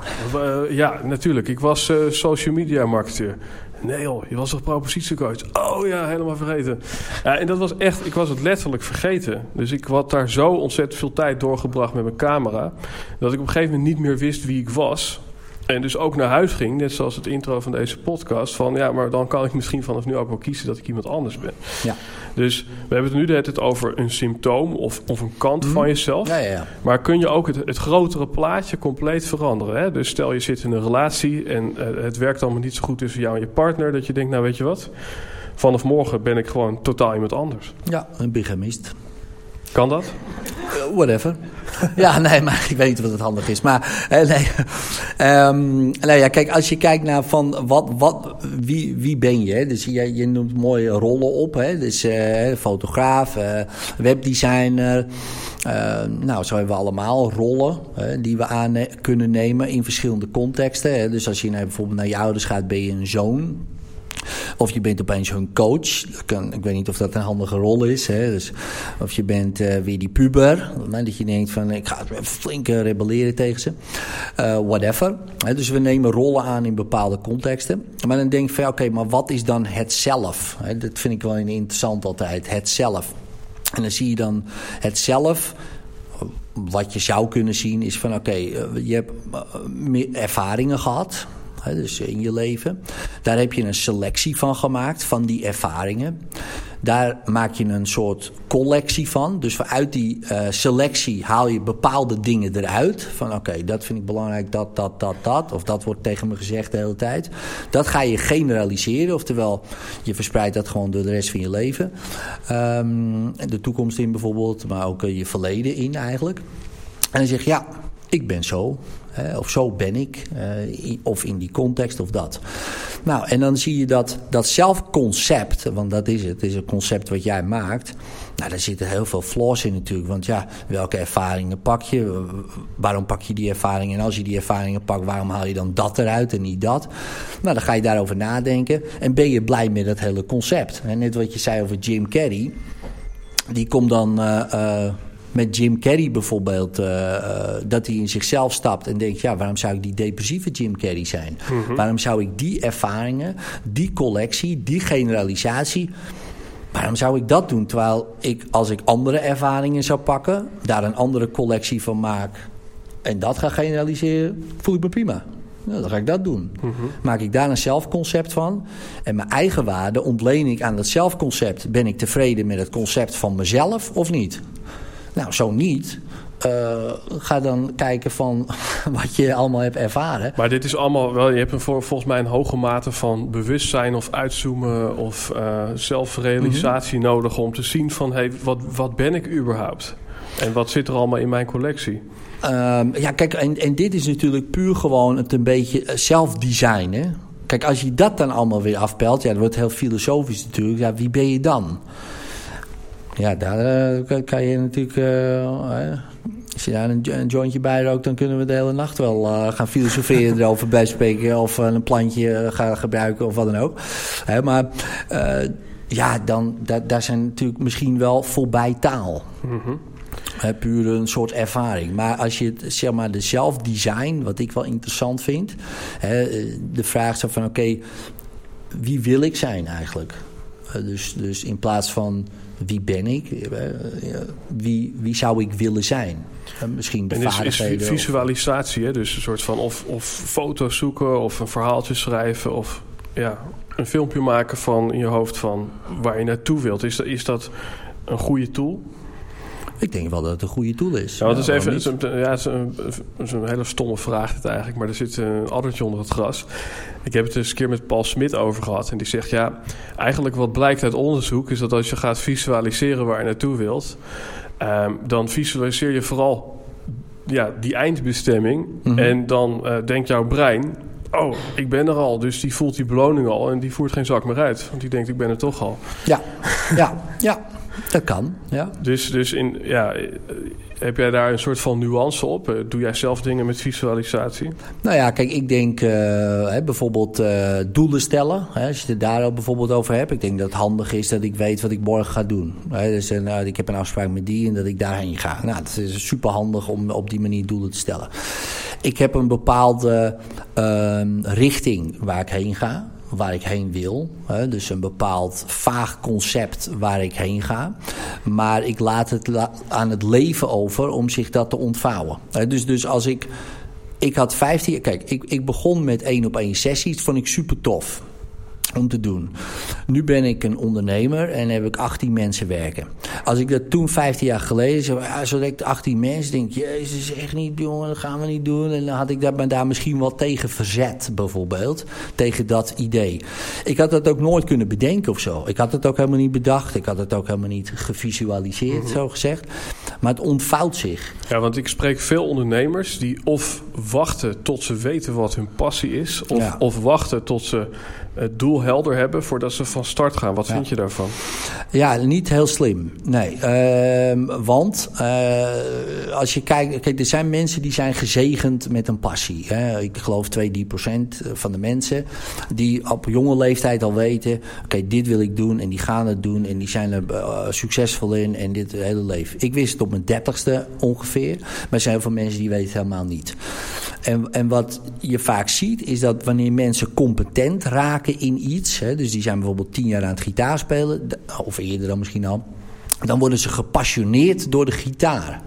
ja, natuurlijk. Ik was social media marketeer. Nee joh, je was toch propositiecoach? Oh ja, helemaal vergeten. Ja, en dat was echt, ik was het letterlijk vergeten. Dus ik had daar zo ontzettend veel tijd doorgebracht met mijn camera... dat ik op een gegeven moment niet meer wist wie ik was... En dus ook naar huis ging, net zoals het intro van deze podcast. Van ja, maar dan kan ik misschien vanaf nu ook wel kiezen dat ik iemand anders ben. Ja. Dus we hebben het nu het over een symptoom of, of een kant mm. van jezelf. Ja, ja, ja. Maar kun je ook het, het grotere plaatje compleet veranderen. Hè? Dus stel je zit in een relatie en uh, het werkt allemaal niet zo goed tussen jou en je partner. Dat je denkt, nou weet je wat, vanaf morgen ben ik gewoon totaal iemand anders. Ja, een bigamist. Kan dat? Uh, whatever. ja, nee, maar ik weet niet wat het handig is. Maar uh, nee. Um, nou ja, kijk, als je kijkt naar van wat, wat, wie, wie ben je? Dus je, je noemt mooie rollen op. Hè? Dus uh, fotograaf, webdesigner. nou, zo hebben we allemaal rollen die we aan kunnen nemen in verschillende contexten. Hè? Dus als je naar, bijvoorbeeld naar je ouders gaat, ben je een zoon. Of je bent opeens hun coach. Ik weet niet of dat een handige rol is. Hè? Dus, of je bent uh, weer die puber. Dat je denkt van ik ga flink rebelleren tegen ze. Uh, whatever. Dus we nemen rollen aan in bepaalde contexten. Maar dan denk ik van oké, maar wat is dan het zelf? Dat vind ik wel interessant altijd. Het zelf. En dan zie je dan het zelf wat je zou kunnen zien is van oké, okay, je hebt ervaringen gehad dus in je leven. Daar heb je een selectie van gemaakt, van die ervaringen. Daar maak je een soort collectie van. Dus vanuit die uh, selectie haal je bepaalde dingen eruit. Van oké, dat vind ik belangrijk, dat, dat, dat, dat. Of dat wordt tegen me gezegd de hele tijd. Dat ga je generaliseren. Oftewel, je verspreidt dat gewoon door de rest van je leven. Um, de toekomst in bijvoorbeeld, maar ook uh, je verleden in eigenlijk. En dan zeg je, ja, ik ben zo. Of zo ben ik. Uh, of in die context of dat. Nou, en dan zie je dat, dat zelfconcept, want dat is het, het is een concept wat jij maakt. Nou, daar zitten heel veel flaws in natuurlijk. Want ja, welke ervaringen pak je? Waarom pak je die ervaringen? En als je die ervaringen pakt, waarom haal je dan dat eruit en niet dat? Nou, dan ga je daarover nadenken. En ben je blij met dat hele concept? En net wat je zei over Jim Carrey. Die komt dan... Uh, met Jim Carrey bijvoorbeeld, uh, uh, dat hij in zichzelf stapt en denkt: ja, waarom zou ik die depressieve Jim Carrey zijn? Mm -hmm. Waarom zou ik die ervaringen, die collectie, die generalisatie. Waarom zou ik dat doen? Terwijl ik, als ik andere ervaringen zou pakken, daar een andere collectie van maak en dat ga generaliseren, voel ik me prima. Nou, dan ga ik dat doen. Mm -hmm. Maak ik daar een zelfconcept van. En mijn eigen waarde ontleen ik aan dat zelfconcept. Ben ik tevreden met het concept van mezelf of niet? Nou, zo niet. Uh, ga dan kijken van wat je allemaal hebt ervaren. Maar dit is allemaal wel, je hebt een, volgens mij een hoge mate van bewustzijn of uitzoomen of uh, zelfrealisatie mm -hmm. nodig om te zien van hey, wat, wat ben ik überhaupt? En wat zit er allemaal in mijn collectie? Um, ja, kijk, en, en dit is natuurlijk puur gewoon het een beetje zelfdesignen. Kijk, als je dat dan allemaal weer afpelt, ja, dat wordt heel filosofisch natuurlijk. Ja, wie ben je dan? Ja, daar uh, kan je natuurlijk... Uh, als je daar een, een, jointje bij rookt, dan kunnen we de hele nacht wel uh, gaan filosoferen erover bij spreken. Of een plantje gaan gebruiken of wat dan ook. Hè, maar ja, dan, da, daar zijn natuurlijk misschien wel voorbij taal. Mm puur een soort ervaring. Maar als je zeg maar de zelfdesign, wat ik wel interessant vind. Hè, de vraag is van oké, wie wil ik zijn eigenlijk? dus, dus in plaats van wie ben ik, wie, wie zou ik willen zijn? Misschien de en is, is visualisatie, hè? dus een soort van of, of foto's zoeken of een verhaaltje schrijven of ja, een filmpje maken van in je hoofd van waar je naartoe wilt. Is dat, is dat een goede tool? Ik denk wel dat het een goede tool is. Ja, het is even het een, ja, het is een, is een, hele stomme vraag dit eigenlijk, maar er zit een addertje onder het gras. Ik heb het eens een keer met Paul Smit over gehad en die zegt ja, eigenlijk wat blijkt uit onderzoek is dat als je gaat visualiseren waar je naartoe wilt, um, dan visualiseer je vooral ja, die eindbestemming mhm. en dan uh, denkt jouw brein oh, ik ben er al. Dus die voelt die beloning al en die voert geen zak meer uit. Want die denkt, ik ben er toch al. Ja, ja, ja. Dat kan, ja. Dus, dus in, ja, heb jij daar een soort van nuance op? Eh, doe jij zelf dingen met visualisatie? Nou ja, kijk, ik denk uh, hè, bijvoorbeeld uh, doelen stellen. Hè, als je het daar bijvoorbeeld over hebt. Ik denk dat het handig is dat ik weet wat ik morgen ga doen. Hè, dus uh, ik heb een afspraak met die en dat ik daarheen ga. Nou, het is super handig om op die manier doelen te stellen. Ik heb een bepaalde ehm, richting waar ik heen ga waar ik heen wil. Hè, dus een bepaald vaag concept waar ik heen ga. Maar ik laat het aan het leven over om zich dat te ontvouwen. Hè, dus, dus als ik. Ik had 15. Kijk, ik, ik begon met één op één sessies. Vond ik super tof om te doen. Nu ben ik een ondernemer en heb ik 18 mensen werken. Als ik dat toen 15 jaar geleden zo, ja, zo direct 18 mensen, denk je, jezus, echt niet, jongen, dat gaan we niet doen. En dan had ik daar, daar misschien wel tegen verzet, bijvoorbeeld, tegen dat idee. Ik had dat ook nooit kunnen bedenken of zo. Ik had het ook helemaal niet bedacht. Ik had het ook helemaal niet gevisualiseerd, mhm. zo gezegd. Maar het ontvouwt zich. Ja, want ik spreek veel ondernemers die of wachten tot ze weten wat hun passie is, of, of wachten tot ze het doel helder hebben voordat ze van start gaan. Wat vind je daarvan? Ja, niet heel slim. Nee. Uh, want uh, als je kijkt, kijk, er zijn mensen die zijn gezegend met een passie. Hè. Ik geloof 2, 3 procent van de mensen die op jonge leeftijd al weten: oké, dit wil ik doen en die gaan het doen en die zijn er uh, succesvol in en dit hele leven. Ik wist het op mijn dertigste ongeveer, maar er zijn heel veel mensen die weten het helemaal niet. En, en wat je vaak ziet is dat wanneer mensen competent raken in iets, hè, dus die zijn bijvoorbeeld tien jaar aan het gitaar spelen, of eerder dan misschien al, dan worden ze gepassioneerd door de gitaar.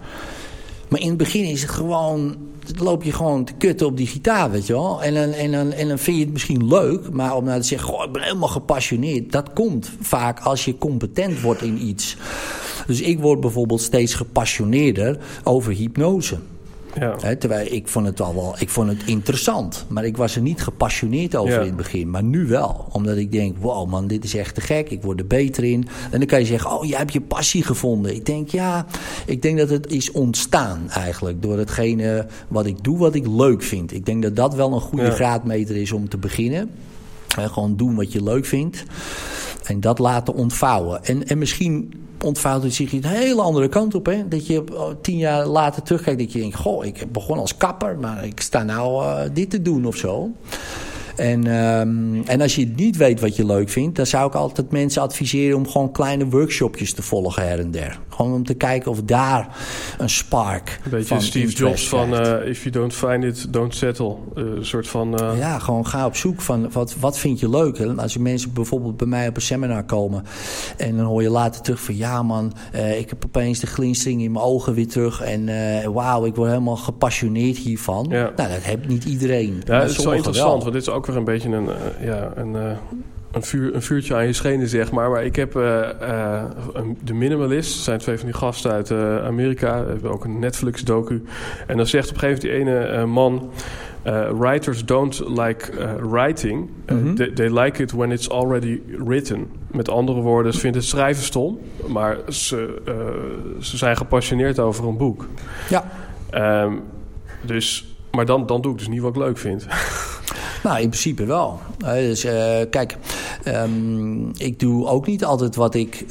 Maar in het begin is het gewoon, loop je gewoon te kutten op die gitaar, weet je wel. En dan, en dan, en dan vind je het misschien leuk, maar om nou te zeggen, goh, ik ben helemaal gepassioneerd. Dat komt vaak als je competent wordt in iets. Dus ik word bijvoorbeeld steeds gepassioneerder over hypnose. Ja. terwijl ik vond het al wel, ik vond het interessant. Maar ik was er niet gepassioneerd over in het begin. Maar nu wel. Omdat ik denk, wow man, dit is echt te gek. Ik word er beter in. En dan kan je zeggen, oh, jij hebt je passie gevonden. Ik denk, ja, ik denk dat het is ontstaan eigenlijk. Door hetgene wat ik doe, wat ik leuk vind. Ik denk dat dat wel een goede graadmeter is om te beginnen. gewoon doen wat je leuk vindt. En dat laten ontvouwen. En, en misschien ontvouwt het zich een hele andere kant op. Hè? Dat je oh, tien jaar later terugkijkt. Dat je denkt, goh, ik begon als kapper. Maar ik sta nou uh, dit te doen of zo. En, um, en als je niet weet wat je leuk vindt, dan zou ik altijd mensen adviseren om gewoon kleine workshopjes te volgen her en der. Gewoon om te kijken of daar een spark. Een beetje Steve Jobs van uh, if you don't find it, don't settle. Uh, soort van. Uh... Ja, gewoon ga op zoek van wat, wat vind je leuk. En als je mensen bijvoorbeeld bij mij op een seminar komen en dan hoor je later terug van ja man, ik heb opeens de glinstering in mijn ogen weer terug en wauw, ik word helemaal gepassioneerd hiervan. Ja. Nou, dat heeft niet iedereen. Ja, het is wel interessant, want dit is ook weer een beetje een, ja, een een, vuur, een vuurtje aan je schenen, zeg maar. Maar ik heb uh, de Minimalist, zijn twee van die gasten uit Amerika. Hebben ook een Netflix-docu. En dan zegt op een gegeven moment die ene man... writers don't like writing. Mm they, they, like it when it's already written. Met andere woorden, ze vinden het schrijven stom. Maar ze, ze zijn gepassioneerd over een boek. Ja. Um, dus, maar dan, dan doe ik dus niet wat ik leuk vind. Nou, in principe wel. dus uh, kijk, Ehm, ik doe ook niet altijd wat ik,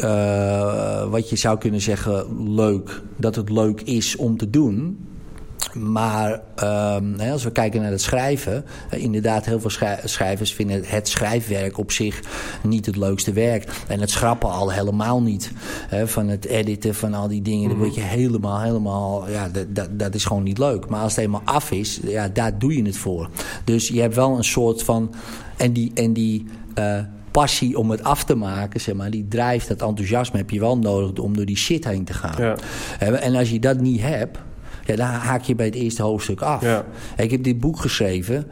wat je zou kunnen zeggen, leuk. Dat het leuk is om te doen. Maar um, als we kijken naar het schrijven, uh, inderdaad, heel veel schrijvers vinden het schrijfwerk op zich niet het leukste werk. En het schrappen al helemaal niet. Hè, van het editen van al die dingen, mm. dan word je helemaal, helemaal, ja, dat, is gewoon niet leuk. Maar als het eenmaal af is, ja, daar doe je het voor. Dus je hebt wel een soort van, en die, en die uh, passie om het af te maken, zeg maar, die drijft, dat enthousiasme heb je wel nodig om door die shit heen te gaan. Ja. En als je dat niet hebt, ja, dan haak je bij het eerste hoofdstuk af. Ja. Ik heb dit boek geschreven.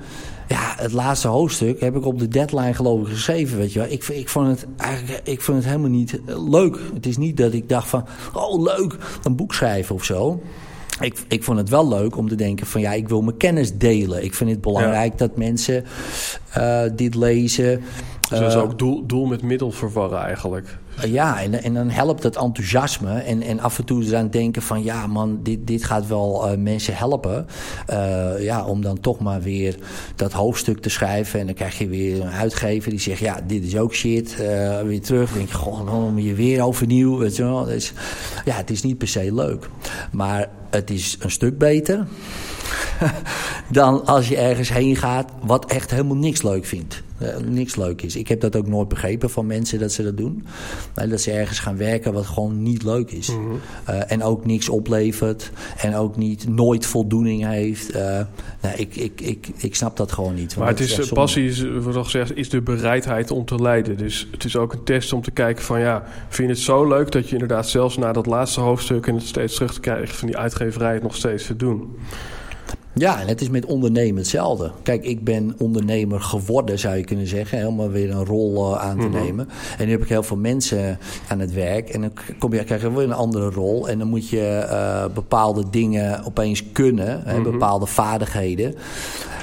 Ja, het laatste hoofdstuk heb ik op de deadline geloof ik geschreven, weet je wel. Ik, ik, vond het eigenlijk ik vond het helemaal niet eh, leuk. Het is niet dat ik dacht van, oh leuk, een boek schrijven of zo. Ik, ik vond het wel leuk om te denken van ja, ik wil mijn kennis delen. Ik vind het belangrijk dat mensen uh, dit lezen. Dus dat is ook doel, doel met middel verwarren eigenlijk. Ja, en, en dan helpt het enthousiasme. En, en af en toe dan denken van ja man, dit, dit gaat wel uh, mensen helpen. Uh, ja, om dan toch maar weer dat hoofdstuk te schrijven. En dan krijg je weer een uitgever die zegt ja, dit is ook shit. Uh, weer terug. Dan denk je, goh, dan je weer overnieuw. Weet je wel. Dus, ja, het is niet per se leuk. Maar het is een stuk beter dan als je ergens heen gaat wat echt helemaal niks leuk vindt. Uh, niks leuk is. Ik heb dat ook nooit begrepen van mensen dat ze dat doen. Uh, dat ze ergens gaan werken wat gewoon niet leuk is. Mm -hmm. uh, en ook niks oplevert. En ook niet, nooit voldoening heeft. nou, ik, ik, ik, ik snap dat gewoon niet. Maar het is, is passie, is, al gezegd, is de bereidheid om te leiden. Dus het is ook een test om te kijken van ja, vind je het zo leuk dat je inderdaad zelfs na dat laatste hoofdstuk en het steeds terug te krijgen van die uitgeverij het nog steeds te doen. Ja, en het is met ondernemen hetzelfde. Kijk, ik ben ondernemer geworden, zou je kunnen zeggen. Helemaal weer een rol uh, aan te mm-hmm. nemen. En nu heb ik heel veel mensen aan het werk. En dan kom je, krijg je weer een andere rol. En dan moet je uh, bepaalde dingen opeens kunnen. Hè, bepaalde vaardigheden.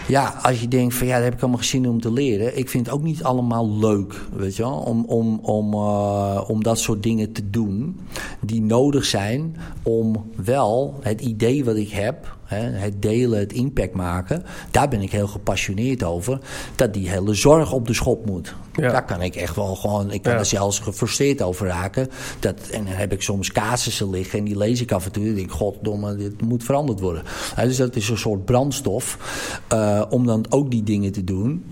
Ja, als je denkt van ja, daar heb ik allemaal gezien om te leren. Ik vind het ook niet allemaal leuk, weet je wel. Om, om, om, uh, om dat soort dingen te doen. Die nodig zijn om wel het idee wat ik heb het delen, het impact maken. Daar ben ik heel gepassioneerd over. Dat die hele zorg op de schop moet. Ja. Daar kan ik echt wel gewoon... Ik kan er zelfs gefrustreerd over raken. Dat, en dan heb ik soms casussen liggen en die lees ik af en toe. En denk goddomme, dit moet veranderd worden. dus dat is een soort brandstof. Uh, om dan ook die dingen te doen.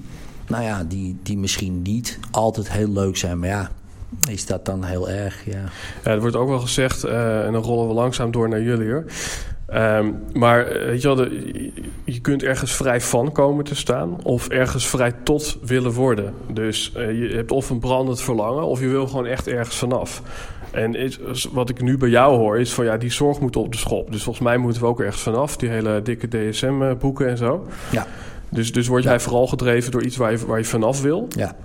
Nou ja, die, die misschien niet altijd heel leuk zijn. Maar ja, is dat dan heel erg, ja. ja er wordt ook wel gezegd, uh, en dan rollen we langzaam door naar jullie hoor. Um, maar eh, weet je, wel, de, je kunt ergens vrij van komen te staan of ergens vrij tot willen worden. Dus uh, je hebt of een brandend verlangen of je wil gewoon echt ergens vanaf. En is, wat ik nu bij jou hoor is van ja, die zorg moet op de schop. Dus volgens mij moeten we ook ergens vanaf, die hele dikke DSM-boeken en zo. Ja. Dus, dus word jij vooral gedreven door iets waar je, waar je vanaf wil? Ja.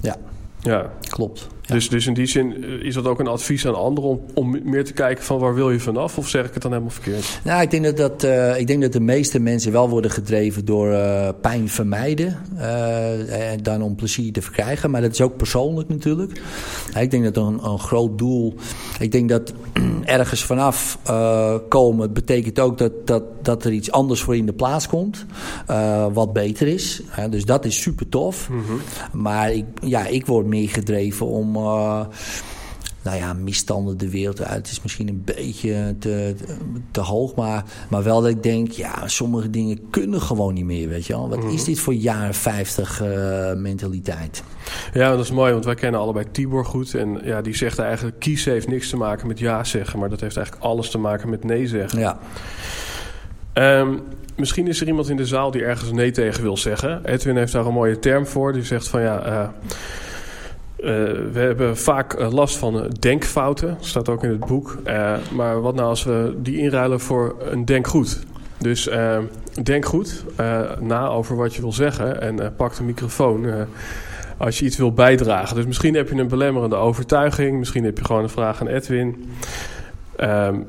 Ja. Ja. Klopt. Dus, dus in die zin eh, is dat ook een advies aan anderen om, om meer te kijken van waar wil je vanaf? Of zeg ik het dan helemaal verkeerd? Nou, ik denk dat, dat, uh, ik denk dat de meeste mensen wel worden gedreven door uh, pijn vermijden. Uh, en dan om plezier te verkrijgen. Maar dat is ook persoonlijk natuurlijk. ik denk dat een, een groot doel. Ik denk dat ergens vanaf komen betekent ook dat, dat, dat er iets anders voor in de plaats komt. wat beter is. dus dat is super tof. Mm -hmm. Maar ik, ja, ik word meer gedreven om uh, nou ja, misstanden de wereld uit is misschien een beetje te, te, hoog. Maar, maar wel dat ik denk, ja, sommige dingen kunnen gewoon niet meer, weet je wel. Wat mm -hmm. is dit voor jaren 50 uh, mentaliteit? Ja, dat is mooi, want wij kennen allebei Tibor goed. En ja, die zegt eigenlijk, kiezen heeft niks te maken met ja zeggen. Maar dat heeft eigenlijk alles te maken met nee zeggen. Ja. Um, misschien is er iemand in de zaal die ergens nee tegen wil zeggen. Edwin heeft daar een mooie term voor. Die zegt van ja... Uh, uh, we hebben vaak uh, last van uh, denkfouten, staat ook in het boek. maar wat nou als we die inruilen voor een denkgoed? Dus denk goed na over wat je wil zeggen en pak de microfoon als je iets wil bijdragen. Dus misschien heb je een belemmerende overtuiging, misschien heb je gewoon een vraag aan Edwin.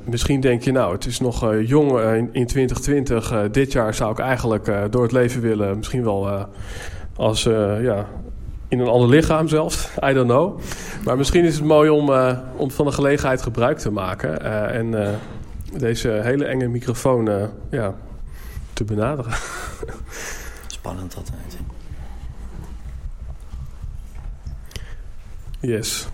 misschien denk je, nou, het is nog jong in 2020. dit jaar zou ik eigenlijk door het leven willen. Misschien wel als ja, in een ander lichaam zelfs. I don't know. Maar misschien is het mooi om, uh, om van de gelegenheid gebruik te maken. Uh, en uh, deze hele enge microfoon ja, te benaderen. Spannend altijd. Yes.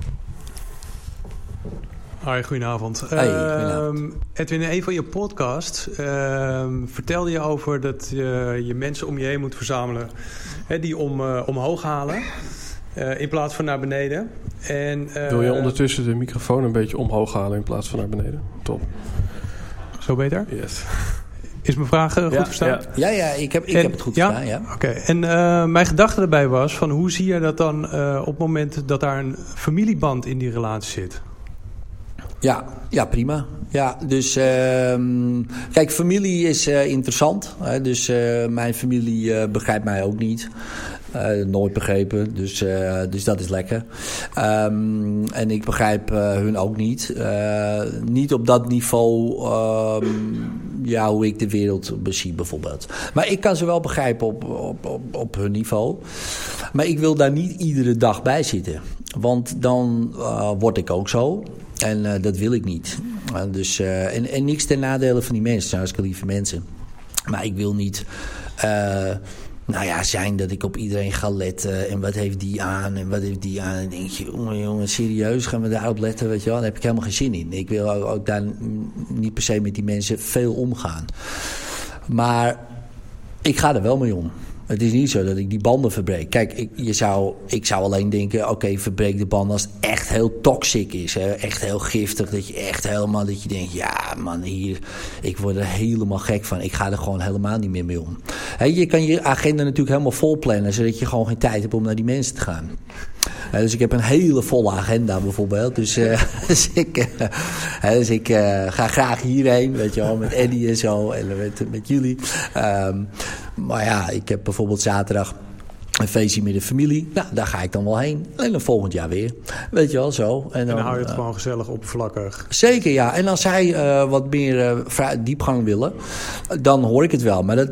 Hoi, goedenavond. Hey, goedenavond. Ehm, Edwin, in een van je podcasts ehm, vertelde je over dat je, je mensen om je heen moet verzamelen hè, die om, eh, omhoog halen eh, in plaats van naar beneden. En, eh, Wil je ondertussen de microfoon een beetje omhoog halen in plaats van naar beneden? Top. Zo beter? Yes. Is mijn vraag goed Ja, verstaan? ja. Ja, ja, ik heb, ik En- heb het goed ja? gedaan. Ja. Oké, en eh, mijn gedachte daarbij was van hoe zie je dat dan eh, op het moment dat daar een familieband in die relatie zit? Ja, ja, prima. Ja, dus ehm, kijk, familie is eh, interessant. Hè, dus eh, mijn familie eh, begrijpt mij ook niet. Nooit begrepen, dus, dus dat is lekker. Ehm, en ik begrijp hun ook niet. Niet op dat niveau, ehm, ja, hoe ik de wereld bezie bijvoorbeeld. Maar ik kan ze wel begrijpen op, op, op, op hun niveau. Maar ik wil daar niet iedere dag bij zitten. Want dan word ik ook zo. En eh, dat wil ik niet. Eh, dus, eh, en, en niks ten nadele van die mensen. Hartstikke lieve mensen. Maar ik wil niet... nou ja, zijn dat ik op iedereen ga letten. En wat heeft die aan? En wat heeft die aan? En denk je, jongen, jongen, serieus gaan we daarop letten? Weet je wel? Daar heb ik helemaal geen zin in. Ik wil ook, daar niet per se met die mensen veel omgaan. Maar ik ga er wel mee om. Het is niet zo dat ik die banden verbreek. Kijk, ik, je zou, ik zou alleen denken... oké, verbreek de banden als het echt heel toxic is. Echt heel giftig. Dat je echt helemaal... dat je denkt, ja man, hier... ik word er helemaal gek van. Ik ga er gewoon helemaal niet meer mee om. Je kan je agenda natuurlijk helemaal vol plannen... zodat je gewoon geen tijd hebt om naar die mensen te gaan. Dus ik heb een hele volle agenda bijvoorbeeld. Dus, eh, dus ik, eh, dus ik eh, ga graag hierheen, weet je wel, met Eddie en zo en met, met jullie. Ehm, maar ja, ik heb bijvoorbeeld zaterdag een feestje met de familie. Nou, daar ga ik dan wel heen. En dan volgend jaar weer. Weet je wel, zo. En dan hou je het eh, gewoon gezellig oppervlakkig. Zeker, ja. En als zij eh, wat meer eh, diepgang willen, dan hoor ik het wel. Maar dat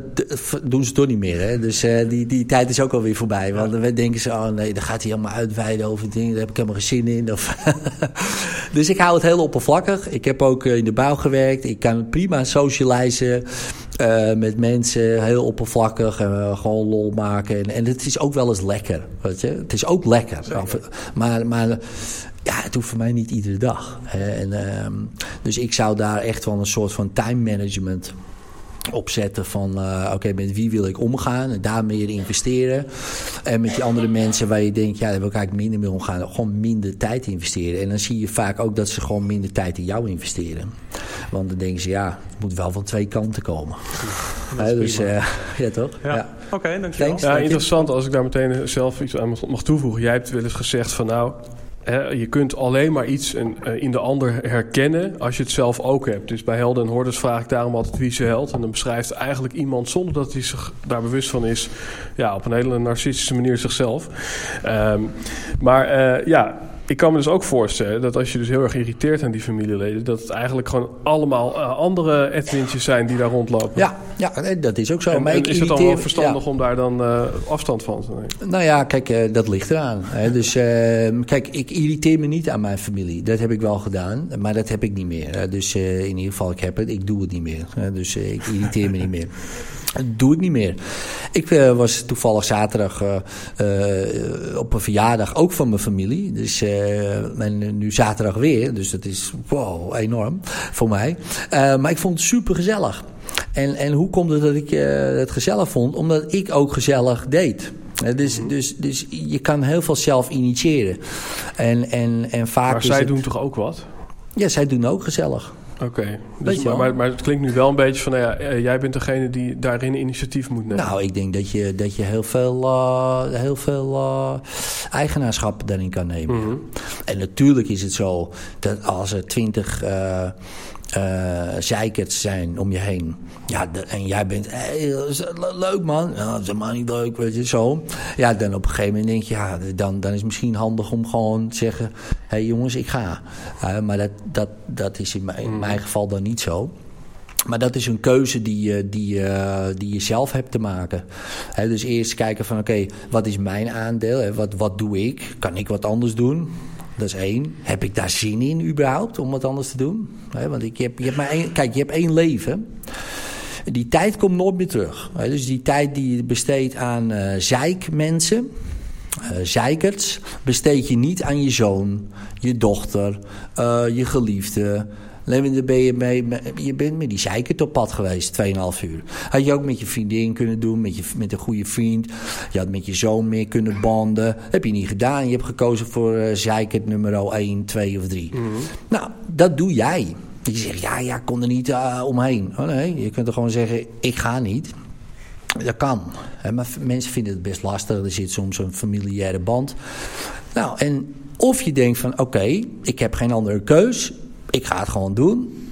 doen ze toch niet meer. Hè? Dus die, die tijd is ook alweer voorbij. Want dan denken ze, oh nee, dan gaat hij helemaal uitweiden over dingen. Daar heb ik helemaal geen zin in. Of dus ik hou het heel oppervlakkig. Ik heb ook in de bouw gewerkt. Ik kan prima socializen met mensen. Heel oppervlakkig. En gewoon lol maken. En, en het is ook wel eens lekker. Weet je? Het is ook lekker. Maar... maar ja, het hoeft voor mij niet iedere dag. Hè. En, ehm, dus ik zou daar echt wel een soort van time management opzetten van eh, oké, met wie wil ik omgaan en daar meer investeren. En met die andere mensen waar je denkt, ja, daar wil ik eigenlijk minder mee omgaan, gewoon minder tijd investeren. En dan zie je vaak ook dat ze gewoon minder tijd in jou investeren. Want dan denken ze, ja, het moet wel van twee kanten komen. Is Hè, dus eh, ja, toch? Ja, oké, dankjewel. Thanks. Ja, Dank interessant als ik daar meteen zelf iets aan mag- toevoegen. Jij hebt wel eens gezegd van nou, hè, je kunt alleen maar iets in, eh, in de ander herkennen als je het zelf ook hebt. Dus bij Helden en Hordes vraag ik daarom altijd wie is je held. En dan beschrijft eigenlijk iemand zonder dat hij zich daar bewust van is, ja, op een hele narcistische manier zichzelf. Ehm, maar eh, ja, ik kan me dus ook voorstellen dat als je dus heel erg irriteert aan die familieleden, dat het eigenlijk gewoon allemaal eh, andere Edwintjes zijn die daar rondlopen. Ja, ja, dat is ook zo. En, maar en is het dan wel verstandig ja. om daar dan eh, afstand van te nemen? Nou ja, kijk, eh, dat ligt eraan. Hè. Dus eh, kijk, ik irriteer me niet aan mijn familie. Dat heb ik wel gedaan, maar dat heb ik niet meer. Dus in ieder geval, ik heb het, ik doe het niet meer. hè. Dus ik irriteer me niet meer. Dat doe ik niet meer. Ik eh, was toevallig zaterdag eh, eh, op een verjaardag ook van mijn familie. Dus, en nu zaterdag weer. Dus dat is wow, enorm voor mij. Maar ik vond het super gezellig. En, en hoe komt het dat ik het gezellig vond? Omdat ik ook gezellig deed. Dus, dus, dus je kan heel veel zelf initiëren. En, en, en vaak Maar zij het- doen toch ook wat? Ja, zij doen ook gezellig. Oké. Dus, maar, maar, maar het klinkt nu wel een beetje van, nou ja, eh, jij bent degene die daarin initiatief moet nemen. Nou, ik denk dat je, dat je heel veel, eh, heel veel eh, eigenaarschap daarin kan nemen. Mhm. En natuurlijk is het zo dat als er twintig eh, zeikers zijn om je heen. Ja, de- en jij bent, hey, le- leuk man. Ja, dat is helemaal niet leuk, weet je, zo. Ja, dan op een gegeven moment denk je, ja, dan, dan is het misschien handig om gewoon te zeggen... Hé hey, jongens, ik ga. Eh, maar dat, dat, dat is in mijn, in mijn geval dan niet zo. Maar dat is een keuze die je, die, die je zelf hebt te maken. Dus eerst kijken van oké, wat is mijn aandeel? Wat, wat doe ik? Kan ik wat anders doen? Dat is één. Heb ik daar zin in überhaupt om wat anders te doen? Want ik je maar één, kijk, je hebt één leven. Die tijd komt nooit meer terug. Dus die tijd die je besteedt aan eh zeikmensen... uh, besteed je niet aan je zoon, je dochter, uh, je geliefde. Dan ben je, mee, je bent met die zeikert op pad geweest, 2,5 uur. Had je ook met je vriendin kunnen doen, met, je, met een goede vriend. Je had met je zoon meer kunnen banden. Heb je niet gedaan. Je hebt gekozen voor uh, zeikert nummer 1, 2 of 3. Mm -hmm. Nou, dat doe jij. Je zegt, ja, ja, ik kon er niet uh, omheen. Oh nee, je kunt er gewoon zeggen, ik ga niet. Dat kan. Maar mensen vinden het best lastig. Er zit soms een familiaire band. Nou, en of je denkt van, oké, okay, ik heb geen andere keus. Ik ga het gewoon doen.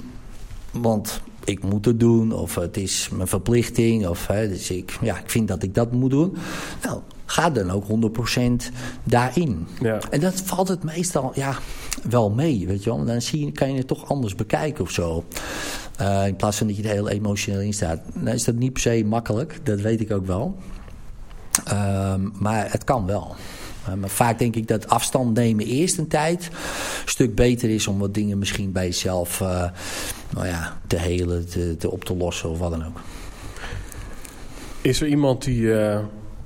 Want ik moet het doen. Of het is mijn verplichting. Of hè, dus ik, ja, ik vind dat ik dat moet doen. Nou, ga dan ook 100% daarin. Ja. En dat valt het meestal ja, wel mee. Weet je wel? Dan zie je, kan je het toch anders bekijken of zo. Uh, in plaats van dat je er heel emotioneel in staat. Dan is dat niet per se makkelijk. Dat weet ik ook wel. Uh, maar het kan wel. Uh, maar vaak denk ik dat afstand nemen eerst een tijd een stuk beter is om wat dingen misschien bij jezelf uh, nou ja, te helen, te, te, op te lossen of wat dan ook. Is er iemand die uh,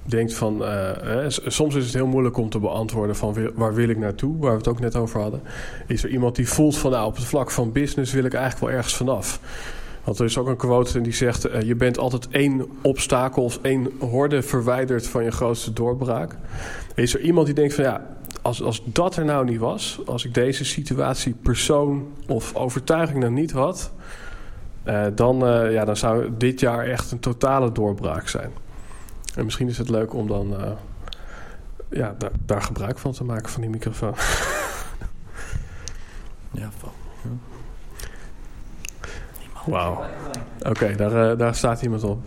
denkt van, uh, soms is het heel moeilijk om te beantwoorden van waar wil ik naartoe, waar we het ook net over hadden. Is er iemand die voelt van nou op het vlak van business wil ik eigenlijk wel ergens vanaf. Want er is ook een quote die zegt, uh, je bent altijd één obstakel of één horde verwijderd van je grootste doorbraak. Is er iemand die denkt van ja, als, als dat er nou niet was, als ik deze situatie, persoon of overtuiging nou niet had, uh, dan, uh, ja, dan zou dit jaar echt een totale doorbraak zijn. En misschien is het leuk om dan ja, daar, daar, gebruik van te maken van die microfoon. ja. Wauw. Oké, okay, daar, uh, daar staat iemand op.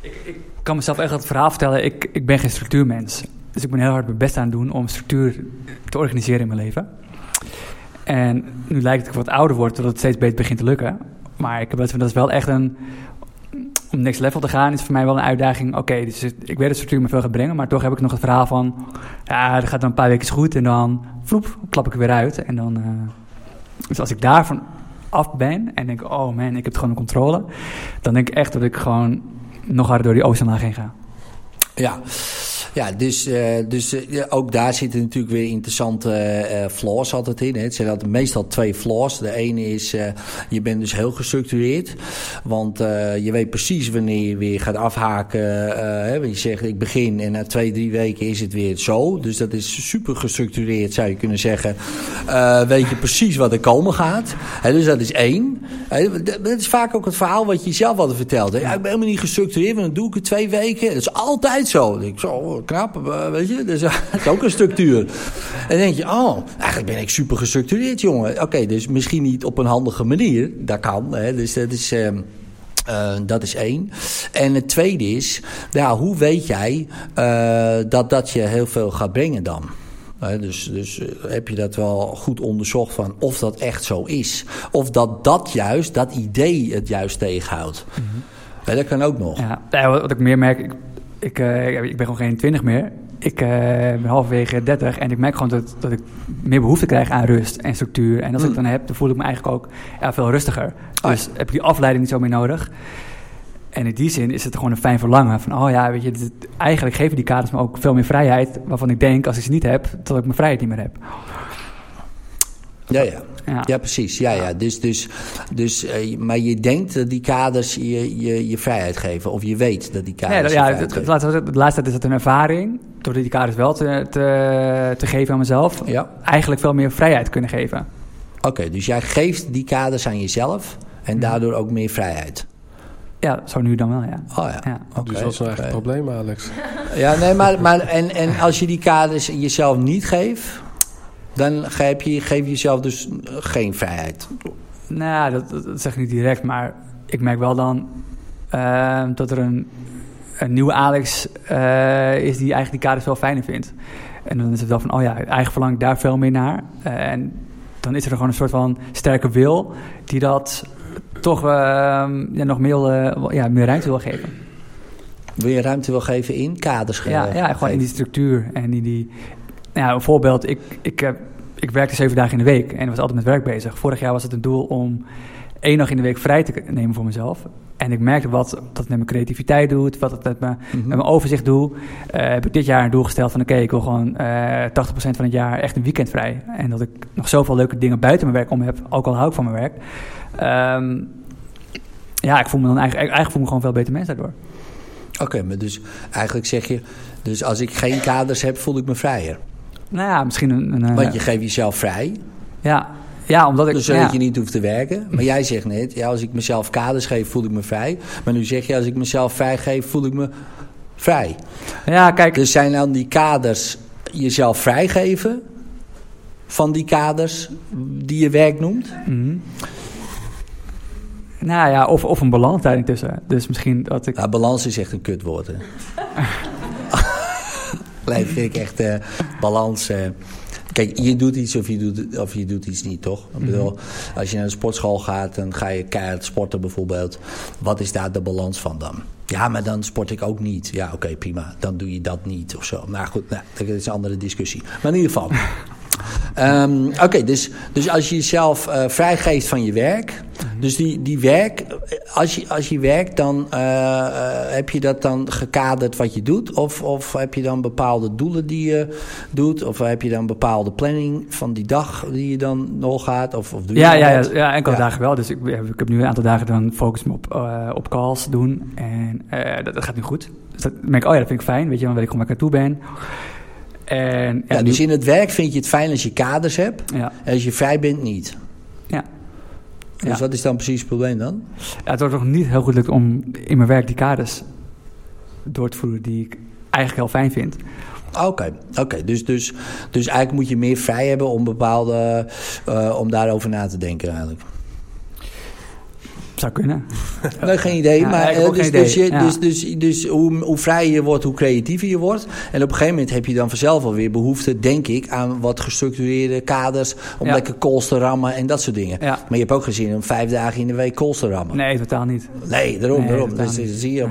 Ik, ik kan mezelf echt het verhaal vertellen. Ik, ik ben geen structuurmens. Dus ik ben heel hard mijn best aan het doen om structuur te organiseren in mijn leven. En nu lijkt het dat ik wat ouder word, dat het steeds beter begint te lukken. Maar ik heb het, dat is wel echt een om next level te gaan is voor mij wel een uitdaging. Oké, okay, dus ik weet dat structuur me veel gaat brengen, maar toch heb ik nog het verhaal van, ja, dat gaat dan een paar weken goed en dan, vloep, klap ik er weer uit. En dan, uh, dus als ik daarvan af ben en denk, oh man, ik heb het gewoon in controle, dan denk ik echt dat ik gewoon nog harder door die oceaan heen ga. Ja. Ja, dus, uh, dus uh, ook daar zitten natuurlijk weer interessante uh, flaws altijd in. Hè. Het zijn meestal twee flaws. De ene is, je bent dus heel gestructureerd. Want je weet precies wanneer je weer gaat afhaken. Hè. Je zegt, ik begin en na twee, drie weken is het weer zo. Dus dat is super gestructureerd, zou je kunnen zeggen. weet je precies wat er komen gaat. Hè, dus dat is één. dat is vaak ook het verhaal wat je zelf altijd vertelt. Hè. Ja, ik ben helemaal niet gestructureerd, want dan doe ik het twee weken. Dat is altijd zo. Ik zo knap, weet je. Dus dat is ook een structuur. En dan denk je, oh, eigenlijk ben ik super gestructureerd, jongen. Oké, okay, dus misschien niet op een handige manier. Dat kan, hè. Dus dat is... Uh, uh, dat is één. En het tweede is, ja, hoe weet jij uh, dat dat je heel veel gaat brengen dan? Dus dus heb je dat wel goed onderzocht van of dat echt zo is? Of dat dat juist, dat idee het juist tegenhoudt? Mm -hmm. ja, dat kan ook nog. Ja, wat ik meer merk, ik ik, uh, ik ben gewoon geen 20 meer. Ik uh, ben halverwege 30 en ik merk gewoon dat, dat ik meer behoefte krijg aan rust en structuur. En als mm. ik dan heb, dan voel ik me eigenlijk ook ja, veel rustiger. Oh. Dus heb ik die afleiding niet zo meer nodig. En in die zin is het gewoon een fijn verlangen. Van, oh ja, weet je, dit, eigenlijk geven die kaders me ook veel meer vrijheid. Waarvan ik denk, als ik ze niet heb, dat ik mijn vrijheid niet meer heb. Ja, ja. Ja. ja, precies. Ja, ja. Dus, dus, dus, uh, maar je denkt dat die kaders je, je, je vrijheid geven. Of je weet dat die kaders ja, je ja, het, laatste, de laatste tijd is het een ervaring. Door die kaders wel te, te, te geven aan mezelf. Ja. Eigenlijk veel meer vrijheid kunnen geven. Oké, okay, dus jij geeft die kaders aan jezelf. En mm. daardoor ook meer vrijheid. Ja, zo nu dan wel, ja. Oh ja. ja. Okay, dus dat is nou echt het probleem, Alex. Ja, nee, maar, maar en, en als je die kaders jezelf niet geeft dan geef je, geef je jezelf dus geen vrijheid. Nou, dat, dat zeg ik niet direct, maar ik merk wel dan uh, dat er een, een nieuwe Alex uh, is die eigenlijk die kaders wel fijner vindt. En dan is het wel van, oh ja, eigenlijk verlang ik daar veel meer naar. Uh, en dan is er gewoon een soort van sterke wil die dat toch ehm, ja, nog meer, ja, meer ruimte wil geven. Wil je ruimte wil geven in kaders? Ja, ja gewoon in die structuur en in die, ja, een voorbeeld. Ik, ik, ik werkte zeven dagen in de week en was altijd met werk bezig. Vorig jaar was het een doel om één dag in de week vrij te nemen voor mezelf. En ik merkte wat dat met mijn creativiteit doet, wat het met, me, Mhm. met mijn overzicht doet. Eh, heb ik dit jaar een doel gesteld van oké, ik wil gewoon eh 80% van het jaar echt een weekend vrij. En dat ik nog zoveel leuke dingen buiten mijn werk om heb, ook al hou ik van mijn werk. Ehm, ja, ik voel me dan eigenlijk, eigenlijk voel me gewoon veel beter mens daardoor. Oké, maar dus eigenlijk zeg je... Dus als ik geen kaders heb, voel ik me vrijer. Nou ja, misschien een... een eh, Want je geeft jezelf vrij, ja, ja, omdat ik... dus zodat ja. je niet hoeft te werken. Maar jij zegt net, ja, als ik mezelf kaders geef, voel ik me vrij. Maar nu zeg je, als ik mezelf vrij geef, voel ik me vrij. Ja, kijk, Dus zijn dan die kaders jezelf vrijgeven van die kaders die je werk noemt? Mhm. Nou ja, of, of een balans daarin tussen. Dus misschien dat ik... Nou, balans is echt een kutwoord, hè? vind ik echt eh, balans. eh. Kijk, je doet iets of je doet, of je doet iets niet, toch? Ik bedoel, als je naar de sportschool gaat, dan ga je keihard sporten bijvoorbeeld. Wat is daar de balans van dan? Ja, maar dan sport ik ook niet. Ja, oké, prima. Dan doe je dat niet of zo. Maar goed, nou, dat is een andere discussie. Maar in ieder geval. Ehm, Oké, dus, dus als je jezelf eh, vrijgeeft van je werk. Dus die, die werk, als je, als je werkt, dan eh, eh, heb je dat dan gekaderd wat je doet? Of, of heb je dan bepaalde doelen die je doet? Of heb je dan bepaalde planning van die dag die je dan nog gaat? Of, of doe je Ja, ja, ja, ja, enkele Ja. dagen wel. Dus ik, ik heb nu een aantal dagen dan focus me op, op calls doen. En dat, dat gaat nu goed. Dus dat merk ik, oh ja, dat vind ik fijn. Weet je, dan weet ik gewoon waar ik naartoe ben. En ja, dus in het werk vind je het fijn als je kaders hebt. ja, En als je vrij bent, niet. ja. Dus wat is dan precies het probleem dan? Het wordt nog niet heel goed lukt om in mijn werk die kaders door te voeren die ik eigenlijk heel fijn vind. Oké, oké. Dus, dus, dus eigenlijk moet je meer vrij hebben om bepaalde, eh, om daarover na te denken eigenlijk. Zou kunnen. Nee, geen idee. Ja, maar, eh, dus, geen idee, dus, je, ja. dus, dus, dus hoe, hoe vrijer je wordt, hoe creatiever je wordt. En op een gegeven moment heb je dan vanzelf alweer behoefte, denk ik, aan wat gestructureerde kaders. Om Ja. lekker calls te rammen en dat soort dingen. Ja. Maar je hebt ook gezien om vijf dagen in de week calls te rammen. Nee, totaal niet. Nee, daarom, Nee, daarom. Dus, zie je.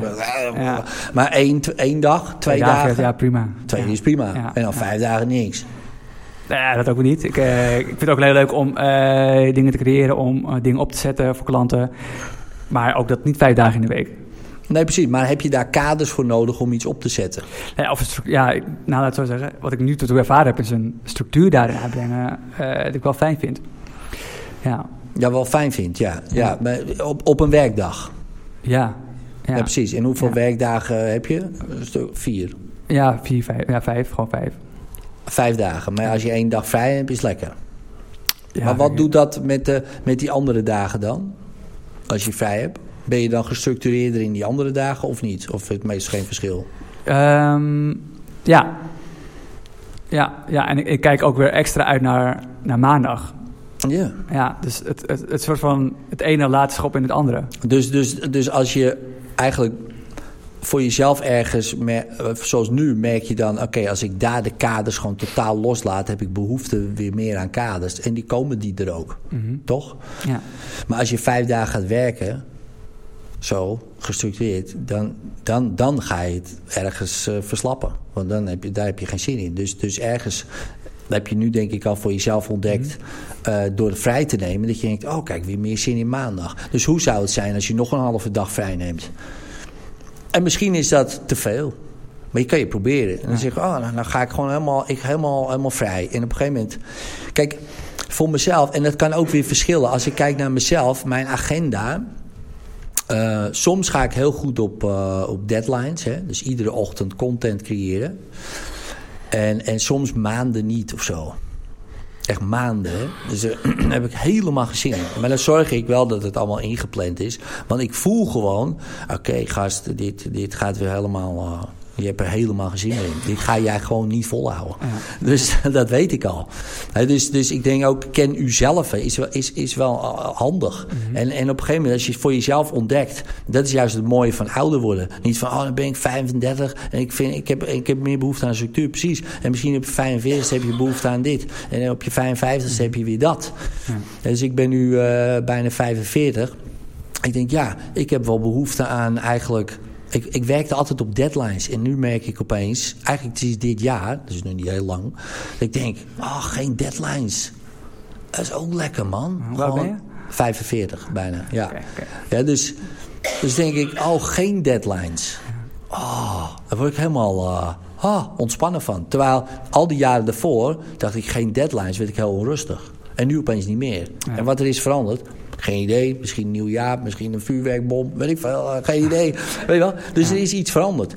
Ja. Maar één, één dag, twee dagen, dagen. Ja, prima. Twee is prima. En dan vijf dagen niks. Ja, dat ook weer niet. Ik, eh, ik vind het ook heel leuk om eh, dingen te creëren, om eh, dingen op te zetten voor klanten. Maar ook dat niet vijf dagen in de week. Nee, precies. Maar heb je daar kaders voor nodig om iets op te zetten? Ja, of ja, ik- nou laat het zo zeggen. Wat ik nu tot toe ervaren heb, is een structuur daarin aanbrengen eh dat ik wel fijn vind. Ja, Ja, wel fijn vindt, ja. ja op, op een werkdag. ja. Ja, Ja, precies. En hoeveel Ja. werkdagen heb je? Vier. ja vier, vijf, ja, vijf, gewoon vijf. Vijf dagen. Maar als je één dag vrij hebt, is het lekker. Ja, maar wat doet dat met, de, met die andere dagen dan? Als je vrij hebt? Ben je dan gestructureerder in die andere dagen of niet? Of het meest geen verschil? Ehm, ja. Ja, ja, en ik, ik kijk ook weer extra uit naar, naar maandag. Ja. Ja, dus het, het, het soort van het ene laat schop in het andere. Dus, dus, dus als je eigenlijk voor jezelf ergens, eh, zoals nu, merk je dan: oké, als ik daar de kaders gewoon totaal loslaat, heb ik behoefte weer meer aan kaders. En die komen die er ook, Mhm. toch? Ja. Maar als je vijf dagen gaat werken, zo gestructureerd, dan, dan, dan ga je het ergens eh, verslappen. Want dan heb je, daar heb je geen zin in. Dus, dus ergens dat heb je nu denk ik al voor jezelf ontdekt eh, door het vrij te nemen. Dat je denkt, oh kijk, weer meer zin in maandag. Dus hoe zou het zijn als je nog een halve dag vrij neemt? En misschien is dat te veel. Maar je kan je proberen. En dan zeg je, oh, nou, dan ga ik gewoon helemaal, ik, helemaal, helemaal vrij. En op een gegeven moment... Kijk, voor mezelf, en dat kan ook weer verschillen. Als ik kijk naar mezelf, mijn agenda... eh, soms ga ik heel goed op, eh, op deadlines. Hè? Dus iedere ochtend content creëren. En, en soms maanden niet of zo. Echt maanden. Dus daar heb ik helemaal in. Maar dan zorg ik wel dat het allemaal ingepland is. Want ik voel gewoon... Oké, gast, dit, dit gaat weer helemaal... je hebt er helemaal geen zin in. Dit ga jij gewoon niet volhouden. Dus dat weet ik al. Dus, dus ik denk ook, ken uzelf is wel, is, is wel eh, handig. en, en op een gegeven moment, als je het voor jezelf ontdekt... dat is juist het mooie van ouder worden. Niet van, oh, dan ben ik 35 en ik, vind, ik, heb, ik heb meer behoefte aan structuur. Precies. En misschien op je 45 heb je behoefte aan dit. En op je 55 heb je weer dat. Dus ik ben nu eh, bijna 45. Ik denk, ja, ik heb wel behoefte aan eigenlijk... Ik, ik werkte altijd op deadlines. En nu merk ik opeens, eigenlijk dit jaar, dus nog niet heel lang... dat ik denk, oh, geen deadlines. Dat is ook lekker, man. Waar ben je? 45 bijna, ja. Ja dus, dus denk ik, oh, geen deadlines. Oh, daar word ik helemaal ah, ontspannen van. Terwijl al die jaren daarvoor dacht ik, geen deadlines, werd ik heel onrustig. En nu opeens niet meer. Ja. En wat er is veranderd, geen idee. Misschien een nieuw jaar, misschien een vuurwerkbom, weet ik veel. eh, Geen idee. weet je wel? Dus er is iets veranderd.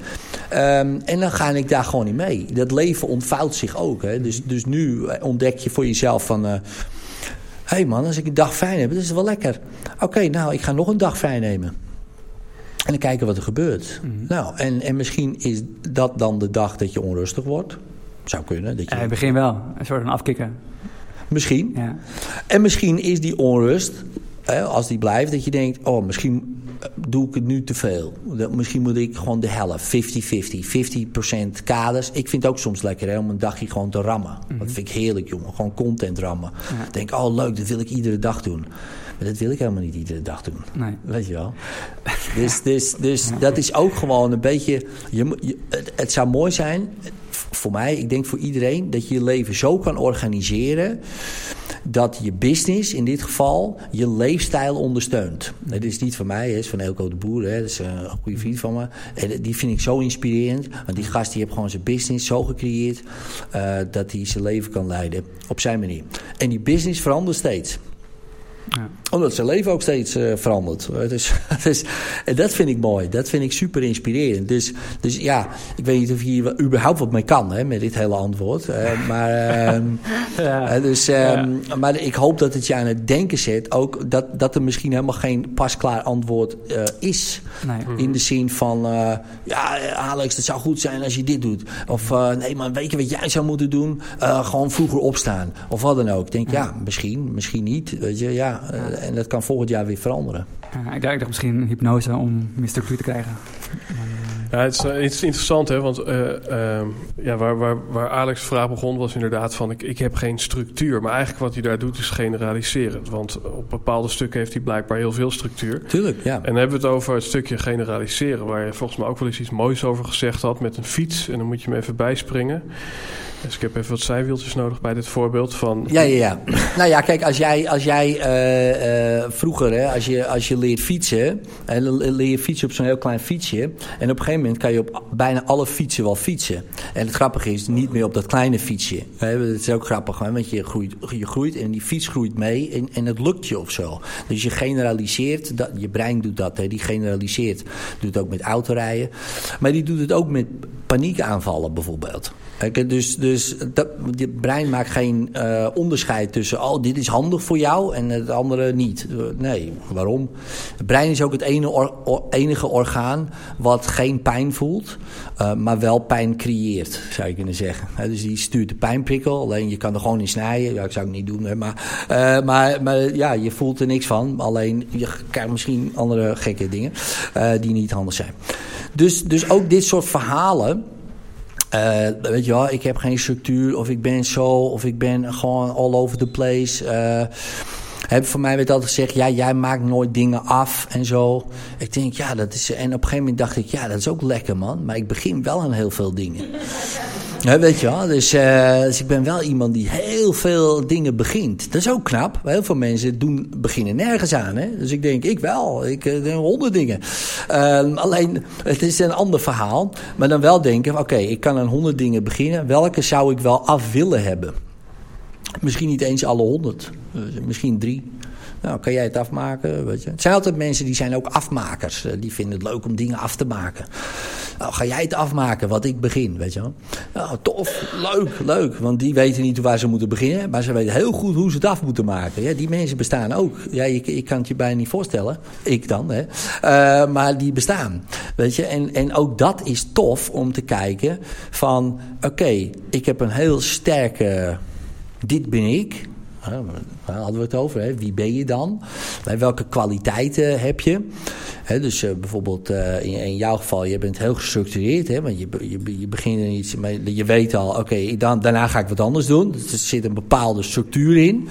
Ehm, en dan ga ik daar gewoon niet mee. Dat leven ontvouwt zich ook. Hè? Dus, dus nu eh, ontdek je voor jezelf van... eh, Hé hey man, als ik een dag vrij heb, dat is wel lekker. Oké, nou, ik ga nog een dag vrij nemen. En dan kijken wat er gebeurt. Nou, en, en misschien is dat dan de dag dat je onrustig wordt. Zou kunnen. Dat je, in het begin wel. Een soort van afkicken. Misschien. Ja. En misschien is die onrust, als die blijft, dat je denkt: oh, misschien eh, doe ik het nu te veel. Dat- Misschien moet ik gewoon de helft, 50-50, 50% kaders. Ik vind het ook soms lekker hè, om een dagje gewoon te rammen. Dat vind ik heerlijk, jongen. Gewoon content rammen. Ja. Ik denk: oh, leuk, dat wil ik iedere dag doen. Maar dat wil ik helemaal niet iedere dag doen. Nee. Weet je wel? Dus, dus, dus dat is ook gewoon een beetje. Je, je, het, zou mooi zijn, voor mij, ik denk voor iedereen, dat je je leven zo kan organiseren. Dat je business in dit geval je leefstijl ondersteunt. Dat is niet van mij, het is van Elko de Boer. Dat is eh, een goede vriend van me. En die vind ik zo inspirerend. Want die gast die heeft gewoon zijn business zo gecreëerd. eh, dat hij zijn leven kan leiden op zijn manier. En die business verandert steeds Ja. omdat zijn leven ook steeds eh, verandert. Dus, dus, en dat vind ik mooi. Dat vind ik super inspirerend. Dus, dus ja, ik weet niet of je hier überhaupt wat mee kan hè, met dit hele antwoord. Eh, maar, ehm, Ja. eh, dus, ehm, maar ik hoop dat het je aan het denken zet. Ook dat, dat er misschien helemaal geen pasklaar antwoord eh, is. Nee. In de zin van, ja Alex, het zou goed zijn als je dit doet. Of nee man, weet je wat jij zou moeten doen? Gewoon vroeger opstaan. Of wat dan ook. Ik denk, ja, misschien, misschien niet. Weet je, ja. Eh, en dat kan volgend jaar weer veranderen. Ja, ik, dacht, misschien een hypnose om meer structuur te krijgen. Ja, het is, eh, het is interessant, hè, want eh, ehm, ja, waar, waar, waar Alex' vraag begon was inderdaad van... Ik, ik heb geen structuur, maar eigenlijk wat hij daar doet is generaliseren. Want op bepaalde stukken heeft hij blijkbaar heel veel structuur. Tuurlijk, ja. En dan hebben we het over het stukje generaliseren... waar je volgens mij ook wel eens iets moois over gezegd had met een fiets. En dan moet je hem even bijspringen. Dus ik heb even wat zijwieltjes nodig bij dit voorbeeld van... Ja, ja, ja. nou ja, kijk, als jij, als jij eh, vroeger, hè, als, je, als je leert fietsen, en leer je fietsen op zo'n heel klein fietsje. En op een gegeven kan je op bijna alle fietsen wel fietsen. En het grappige is, niet meer op dat kleine fietsje. Dat is ook grappig, hè, want je groeit, je groeit en die fiets groeit mee en, en het lukt je of zo. Dus je generaliseert, dat, je brein doet dat, hè, die generaliseert. Doet het ook met autorijden. Maar die doet het ook met paniekaanvallen bijvoorbeeld. Dus dus dat, je brein maakt geen eh, onderscheid tussen... oh, dit is handig voor jou en het andere niet. Nee, waarom? Het brein is ook het or- enige orgaan wat geen pijn voelt... eh, maar wel pijn creëert, zou je kunnen zeggen. Dus die stuurt de pijnprikkel, alleen je kan er gewoon in snijden. Ja, ik zou het niet doen, hè, maar, eh, maar, maar ja, je voelt er niks van. Alleen je krijgt misschien andere gekke dingen eh, die niet handig zijn. Dus, dus ook dit soort verhalen... Weet je wel, ik heb geen structuur, of ik ben zo, of ik ben gewoon all over the place. Heb voor mij werd altijd gezegd, ja, jij maakt nooit dingen af en zo. Ik denk, ja, dat is. En op een gegeven moment dacht ik, ja, dat is ook lekker, man. Maar ik begin wel aan heel veel dingen. Weet je wel, dus, eh, dus ik ben wel iemand die heel veel dingen begint. Dat is ook knap. Heel veel mensen doen, beginnen nergens aan. Hè? Dus ik denk, ik wel. Ik uh, honderd dingen. Uh, alleen, het is een ander verhaal. Maar dan wel denken, oké, okay, ik kan aan honderd dingen beginnen. Welke zou ik wel af willen hebben? Misschien niet eens alle honderd. Uh, misschien drie. Nou, kan jij het afmaken? Weet je? Het zijn altijd mensen die zijn ook afmakers. Die vinden het leuk om dingen af te maken. Nou, ga jij het afmaken wat ik begin, weet je wel? Nou, tof, leuk, leuk. Want die weten niet waar ze moeten beginnen. Maar ze weten heel goed hoe ze het af moeten maken. Ja, die mensen bestaan ook. Ja, ik, ik kan het je bijna niet voorstellen. Ik dan, hè. Uh, maar die bestaan. Weet je? En, en ook dat is tof om te kijken van... Oké, ik heb een heel sterke... Dit ben ik. Daar hadden we het over. Hè? Wie ben je dan? Welke kwaliteiten heb je? Dus uh, bijvoorbeeld uh, in, in, jouw geval, je bent heel gestructureerd. Hè? Want je, je, je begint er iets, maar je weet al, oké, dan, daarna ga ik wat anders doen. Dus er zit een bepaalde structuur in.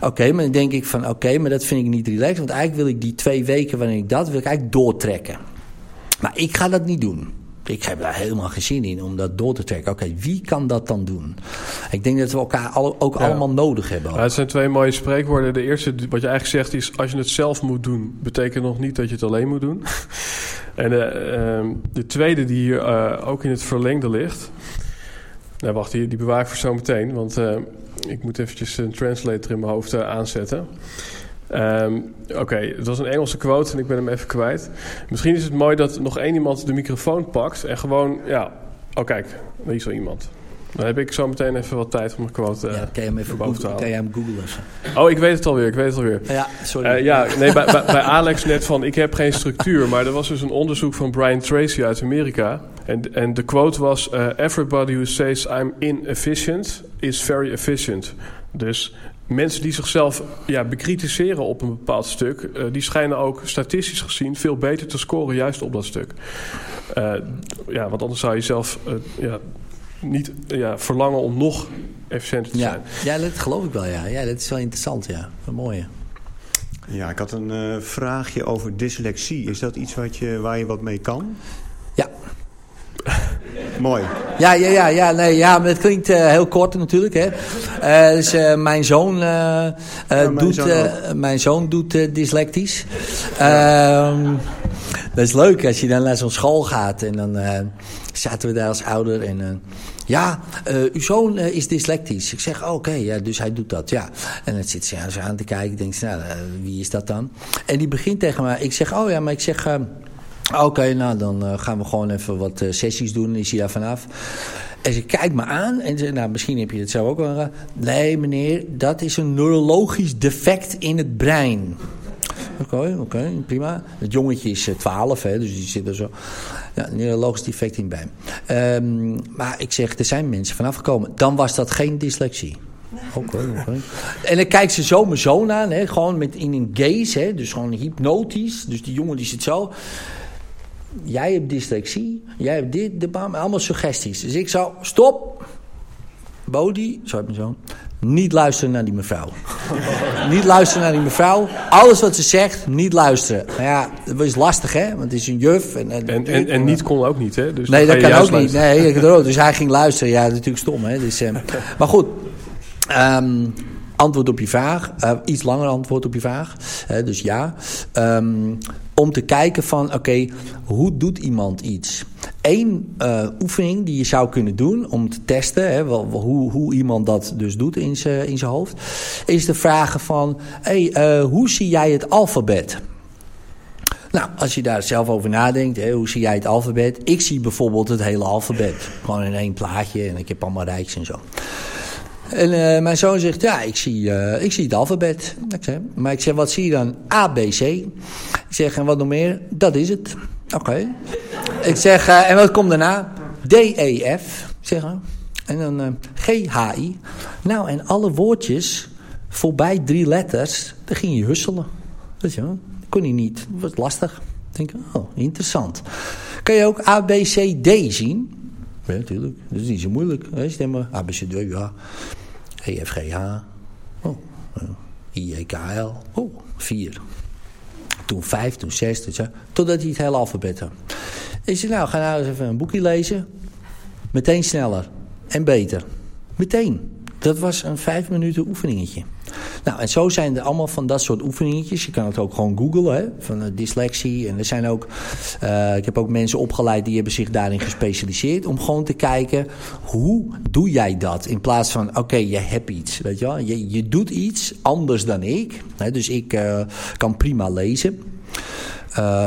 Oké, maar dan denk ik van, oké, maar dat vind ik niet relaxed. Want eigenlijk wil ik die twee weken waarin ik dat, wil ik eigenlijk doortrekken. Maar ik ga dat niet doen. Ik heb daar helemaal geen zin in om dat door te trekken. Oké, wie kan dat dan doen? Ik denk dat we elkaar ook allemaal nodig hebben. Ja, het zijn twee mooie spreekwoorden. De eerste, wat je eigenlijk zegt, is: als je het zelf moet doen, betekent nog niet dat je het alleen moet doen. en uh, de tweede, die hier uh, ook in het verlengde ligt. Nou, wacht, die, die bewaar ik voor zo meteen. Want uh, ik moet eventjes een translator in mijn hoofd aanzetten. Um, Oké, okay, het was een Engelse quote en ik ben hem even kwijt. Misschien is het mooi dat nog één iemand de microfoon pakt en gewoon, ja, oh kijk, er is al iemand. Dan heb ik zo meteen even wat tijd om mijn quote uh, ja, kan je hem even boven te halen. Kan je hem googlen? Oh, ik weet het alweer, ik weet het alweer. Ja, sorry. Uh, ja, nee, bij, bij, bij, Alex net van, ik heb geen structuur. Maar er was dus een onderzoek van Brian Tracy uit Amerika. En, en de quote was, uh, everybody who says I'm inefficient is very efficient. Dus mensen die zichzelf ja, bekritiseren op een bepaald stuk, uh, die schijnen ook statistisch gezien veel beter te scoren juist op dat stuk. Uh, ja, want anders zou je zelf uh, ja, niet ja, verlangen om nog efficiënter te ja. zijn. Ja, dat geloof ik wel. Ja, ja dat is wel interessant. Ja, een mooie. Ja, ik had een vraagje over dyslexie. Is dat iets wat je, waar je wat mee kan? Ja. Mooi. Ja, ja, ja, ja, nee, ja, maar het klinkt uh, heel kort natuurlijk. Hè. Uh, dus uh, mijn zoon, ja, mijn doet, zoon mijn zoon doet dyslectisch. Ehm, dat is leuk als je dan naar zo'n school gaat en dan zaten we daar als ouder en ja, uh, uw zoon uh, is dyslectisch. Ik zeg, oké, okay, ja, dus hij doet dat, ja. En dan zit ze ja, aan te kijken. Ik denk, nou, uh, wie is dat dan? En die begint tegen mij. Ik zeg, oh ja, maar ik zeg... Oké, okay, nou dan uh, gaan we gewoon even wat uh, sessies doen. Is hij daar vanaf. En ze kijkt me aan en ze, nou misschien heb je het zelf ook wel. Nee meneer, dat is een neurologisch defect in het brein. Oké, okay, oké, okay, prima. Het jongetje is 12, hè, dus die zit er zo. Ja, neurologisch defect in het brein. Um, maar ik zeg, er zijn mensen vanaf gekomen. Dan was dat geen dyslexie. Oké, okay, oké. Okay. En dan kijkt ze zo mijn zoon aan, hè, gewoon met, in een gaze, hè, dus gewoon hypnotisch. Dus die jongen die zit zo jij hebt dyslexie, jij hebt dit, de bam, allemaal suggesties. Dus ik zou, stop, Bodie, heb mijn zoon, niet luisteren naar die mevrouw. niet luisteren naar die mevrouw. Alles wat ze zegt, niet luisteren. Nou ja, dat is lastig hè, want het is een juf. En, en, en, en, en niet kon ook niet hè? Dus nee, dat kan ook niet. Nee, dus hij ging luisteren. Ja, natuurlijk stom hè. Dus, uh, maar goed, um, antwoord op je vraag. Uh, iets langer antwoord op je vraag. Uh, dus ja. Um, om te kijken van, oké, hoe doet iemand iets? Eén uh, oefening die je zou kunnen doen om te testen hè, hoe, hoe iemand dat dus doet in zijn hoofd, is de vragen van, hey, uh, hoe zie jij het alfabet? Nou, als je daar zelf over nadenkt, hè, hoe zie jij het alfabet? Ik zie bijvoorbeeld het hele alfabet. Gewoon in één plaatje en ik heb allemaal rijks en zo. En uh, mijn zoon zegt, ja, ik zie, uh, ik zie het alfabet. Ik zeg, maar ik zeg, wat zie je dan? A, B, C. Ik zeg, en wat nog meer? Dat is het. Oké. Ik zeg, uh, en wat komt daarna? D, E, F. Zeg, en dan G, H, I. Nou, en alle woordjes voorbij drie letters, daar ging je husselen. Weet je wel? Kon hij niet. Dat was lastig. Ik denk, oh, interessant. Kan je ook A, B, C, D zien? Ja, natuurlijk. Dat is niet zo moeilijk. Hè? Stemmen. A, B, C, D, ja. E, F, G, H. Oh. I, E, K, L. Oh, vier. Toen vijf, toen zes, toen. Totdat hij het hele alfabet had. Ik zei, nou, ga nou eens even een boekje lezen. Meteen sneller. En beter. Meteen. Dat was een vijf minuten oefeningetje. Nou, en zo zijn er allemaal van dat soort oefeningetjes. Je kan het ook gewoon googlen, van uh, dyslexie. En er zijn ook, uh, ik heb ook mensen opgeleid die hebben zich daarin gespecialiseerd. Om gewoon te kijken, hoe doe jij dat? In plaats van, oké, je hebt iets, weet je. Je, doet iets anders dan ik. Hè, dus ik uh, kan prima lezen.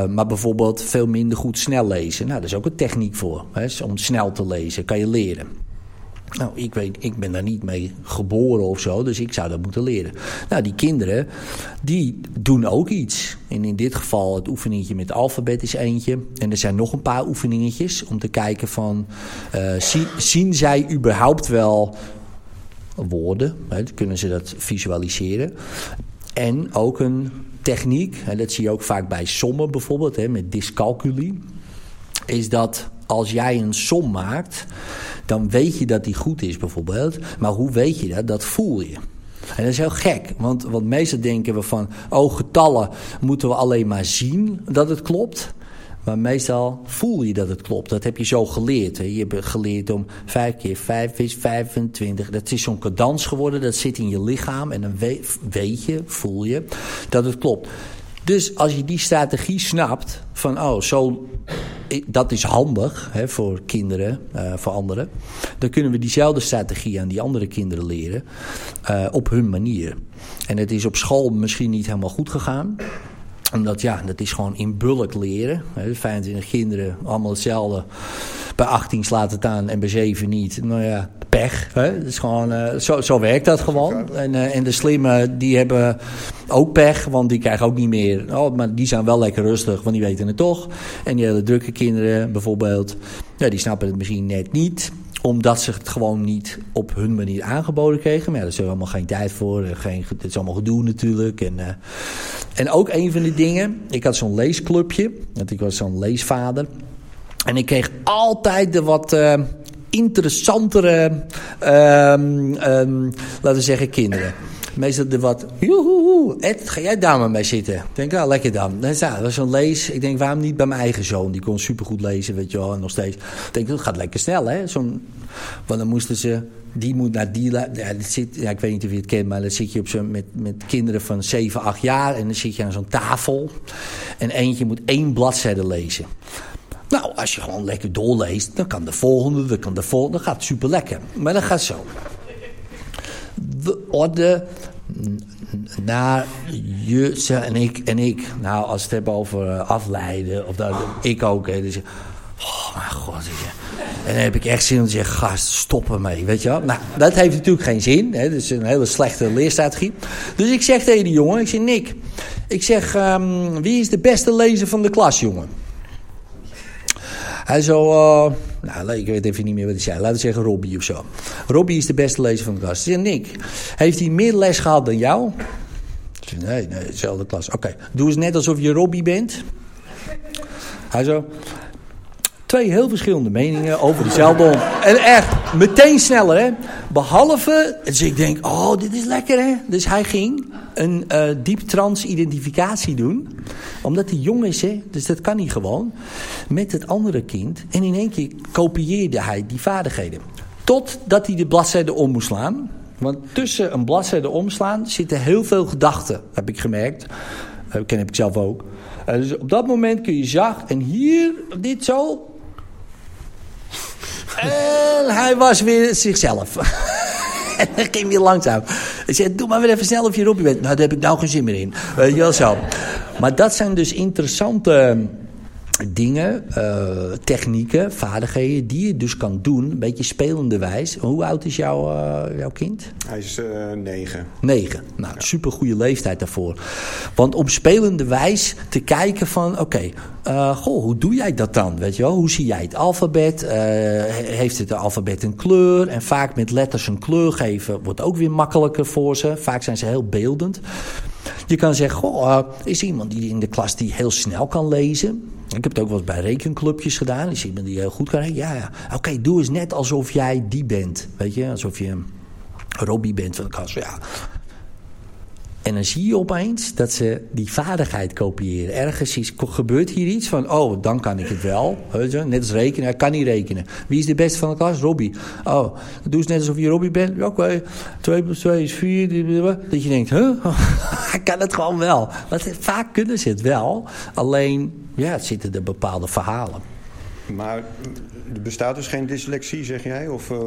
Maar bijvoorbeeld veel minder goed snel lezen. Nou, daar is ook een techniek voor. Hè, om snel te lezen, kan je leren. Nou, ik, weet, ik ben daar niet mee geboren of zo, dus ik zou dat moeten leren. Nou, die kinderen, die doen ook iets. En in dit geval het oefeningetje met alfabet is eentje. En er zijn nog een paar oefeningetjes om te kijken van... Uh, zien, zien zij überhaupt wel woorden? Hè, kunnen ze dat visualiseren? En ook een techniek, hè, dat zie je ook vaak bij sommen bijvoorbeeld, hè, met dyscalculie... is dat als jij een som maakt, dan weet je dat die goed is bijvoorbeeld. Maar hoe weet je dat? Dat voel je. En dat is heel gek, want, want meestal denken we van... oh, getallen moeten we alleen maar zien dat het klopt. Maar meestal voel je dat het klopt. Dat heb je zo geleerd. Hè. Je hebt geleerd om vijf keer vijf is 25. Dat is zo'n cadans geworden. Dat zit in je lichaam. En dan weet je, voel je, dat het klopt. Dus als je die strategie snapt, van oh, zo, dat is handig hè, voor kinderen, uh, voor anderen. Dan kunnen we diezelfde strategie aan die andere kinderen leren uh, op hun manier. En het is op school misschien niet helemaal goed gegaan omdat ja, dat is gewoon in bulk leren. 25 kinderen, allemaal hetzelfde. Bij 18 slaat het aan en bij 7 niet. Nou ja, pech. Hè? Is gewoon, uh, zo, zo werkt dat gewoon. En, uh, en de slimme, die hebben ook pech, want die krijgen ook niet meer. Oh, maar die zijn wel lekker rustig, want die weten het toch. En die hele drukke kinderen bijvoorbeeld, ja, die snappen het misschien net niet omdat ze het gewoon niet op hun manier aangeboden kregen. Maar ja, daar is er allemaal geen tijd voor. Geen, het is allemaal gedoe natuurlijk. En, uh, en ook een van de dingen. Ik had zo'n leesclubje. Want ik was zo'n leesvader. En ik kreeg altijd de wat uh, interessantere, um, um, laten we zeggen, kinderen. Meestal de wat, joehoe, Ed, ga jij daar maar mee zitten? Ik denk, nou, lekker dan. Dat was zo'n lees. Ik denk, waarom niet bij mijn eigen zoon? Die kon supergoed lezen, weet je wel, en nog steeds. Ik denk, dat gaat lekker snel, hè? Zo'n, want dan moesten ze, die moet naar die... Ja, zit, ja, ik weet niet of je het kent, maar dan zit je op zo met, met kinderen van 7, 8 jaar. En dan zit je aan zo'n tafel. En eentje moet één bladzijde lezen. Nou, als je gewoon lekker doorleest, dan kan de volgende, dan kan de volgende, dan gaat het super lekker. Maar dat gaat zo. Orde naar je en ik en ik. Nou, als het hebben over afleiden, of dat, ik ook. Hè, dus, oh mijn god. En dan heb ik echt zin om te zeggen, gast, stop ermee, weet je wel. Nou, dat heeft natuurlijk geen zin. Hè, dat is een hele slechte leerstrategie. Dus ik zeg tegen die jongen, ik zeg, Nick, ik zeg, um, wie is de beste lezer van de klas, jongen? Hij zo, uh, nou, ik weet even niet meer wat hij zei. Laten we zeggen Robbie of zo. Robbie is de beste lezer van de klas. Zeg, Nick, heeft hij meer les gehad dan jou? Nee, nee, dezelfde klas. Oké, doe eens net alsof je Robbie bent. Hij zo, twee heel verschillende meningen over dezelfde hond. En echt, meteen sneller, hè. Behalve, dus ik denk, oh, dit is lekker, hè. Dus hij ging een uh, diep trans identificatie doen. Omdat hij jong is, hè. Dus dat kan hij gewoon. Met het andere kind. En in één keer kopieerde hij die vaardigheden. Totdat hij de bladzijde om moest slaan. Want tussen een bladzijde omslaan zitten heel veel gedachten, heb ik gemerkt. Dat ken heb ik zelf ook. Uh, dus op dat moment kun je zacht en hier, dit zo, en hij was weer zichzelf. en dan ging weer langzaam. Ik zei, doe maar weer even snel of je Robbie bent. Nou, daar heb ik nou geen zin meer in. Weet je wel zo. Maar dat zijn dus interessante dingen, uh, technieken, vaardigheden die je dus kan doen, een beetje spelende wijs. Hoe oud is jouw, uh, jouw kind? Hij is uh, negen. Negen. Nou, ja. super goede leeftijd daarvoor. Want om spelende wijs te kijken van, oké, okay, goh, hoe doe jij dat dan? Weet je wel? Hoe zie jij het alfabet? heeft het alfabet een kleur? En vaak met letters een kleur geven wordt ook weer makkelijker voor ze. Vaak zijn ze heel beeldend. Je kan zeggen, goh, is iemand die in de klas die heel snel kan lezen? Ik heb het ook wel eens bij rekenclubjes gedaan. Is iemand die heel goed kan rekenen? Ja, ja. Oké, doe eens net alsof jij die bent. Weet je, alsof je Robbie bent van de klas. Ja. En dan zie je opeens dat ze die vaardigheid kopiëren. Ergens is, gebeurt hier iets van, oh, dan kan ik het wel. Net als rekenen, hij kan niet rekenen. Wie is de beste van de klas? Robbie. Oh, doe eens net alsof je Robbie bent. Oké, okay. 2 plus 2 is 4. Dat je denkt, huh? hij kan het gewoon wel. Vaak kunnen ze het wel. Alleen, ja, zitten er bepaalde verhalen. Maar er bestaat dus geen dyslexie, zeg jij? Of, uh,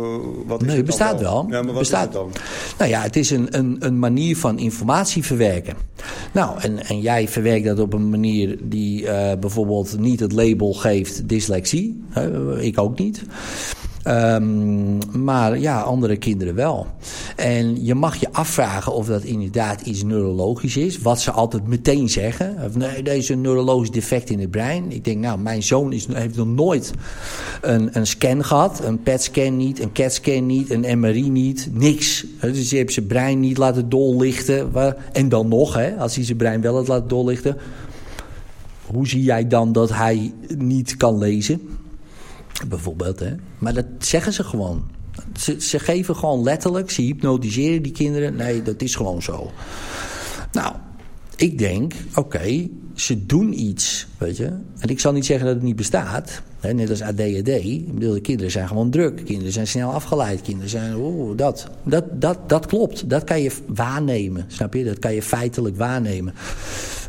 wat is nee, het bestaat wel. Ja, maar wat bestaat. is het dan? Nou ja, het is een, een, een manier van informatie verwerken. Nou, en, en jij verwerkt dat op een manier die uh, bijvoorbeeld niet het label geeft dyslexie. Uh, ik ook niet. Um, maar ja, andere kinderen wel. En je mag je afvragen of dat inderdaad iets neurologisch is. Wat ze altijd meteen zeggen. Of nee, deze is een neurologisch defect in het brein. Ik denk, nou, mijn zoon is, heeft nog nooit een, een scan gehad. Een PET-scan niet, een CAT-scan niet, een MRI niet. Niks. Dus je hebt zijn brein niet laten doorlichten. En dan nog, hè, als hij zijn brein wel had laten doorlichten. Hoe zie jij dan dat hij niet kan lezen? Bijvoorbeeld, hè. Maar dat zeggen ze gewoon. Ze, ze geven gewoon letterlijk, ze hypnotiseren die kinderen. Nee, dat is gewoon zo. Nou, ik denk, oké, ze doen iets, weet je. En ik zal niet zeggen dat het niet bestaat. Hè, net als ADHD. Ik bedoel, de kinderen zijn gewoon druk. Kinderen zijn snel afgeleid. Kinderen zijn, oeh, dat. Dat, dat. dat klopt. Dat kan je waarnemen, snap je? Dat kan je feitelijk waarnemen.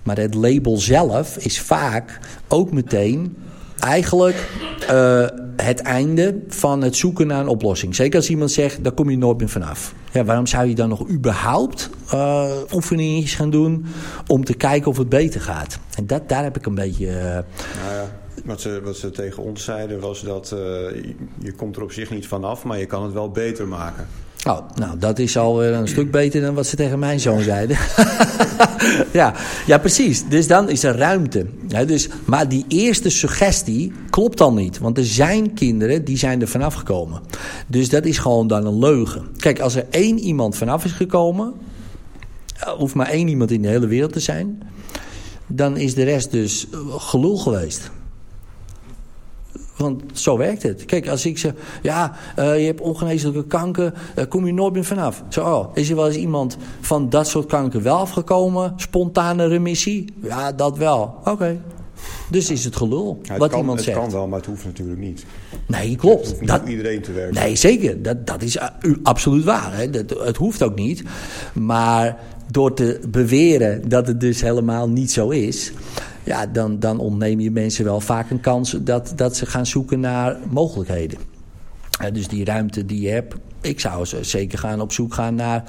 Maar het label zelf is vaak ook meteen eigenlijk uh, het einde van het zoeken naar een oplossing. Zeker als iemand zegt, daar kom je nooit meer vanaf. Ja, waarom zou je dan nog überhaupt uh, oefeningen gaan doen om te kijken of het beter gaat? En dat, daar heb ik een beetje... Uh, nou ja. Wat ze, wat ze tegen ons zeiden was dat je komt er op zich niet vanaf, maar je kan het wel beter maken. Oh, nou, dat is alweer een stuk beter dan wat ze tegen mijn zoon zeiden. ja, ja, precies. Dus dan is er ruimte. Ja, dus, maar die eerste suggestie klopt dan niet. Want er zijn kinderen die zijn er vanaf gekomen. Dus dat is gewoon dan een leugen. Kijk, als er één iemand vanaf is gekomen... hoeft maar één iemand in de hele wereld te zijn... dan is de rest dus gelul geweest. Want zo werkt het. Kijk, als ik zeg, ja, uh, je hebt ongeneeslijke kanker, daar kom je nooit meer vanaf. Zo, oh, is er wel eens iemand van dat soort kanker wel afgekomen? Spontane remissie? Ja, dat wel. Oké. Okay. Dus is het gelul, ja, het wat kan, iemand het zegt. kan wel, maar het hoeft natuurlijk niet. Nee, klopt. Het hoeft niet dat, voor iedereen te werken. Nee, zeker. Dat, dat is uh, absoluut waar. Hè. Dat, het hoeft ook niet. Maar door te beweren dat het dus helemaal niet zo is ja, dan, dan ontneem je mensen wel vaak een kans dat, dat ze gaan zoeken naar mogelijkheden. Dus die ruimte die je hebt, ik zou zeker gaan op zoek gaan naar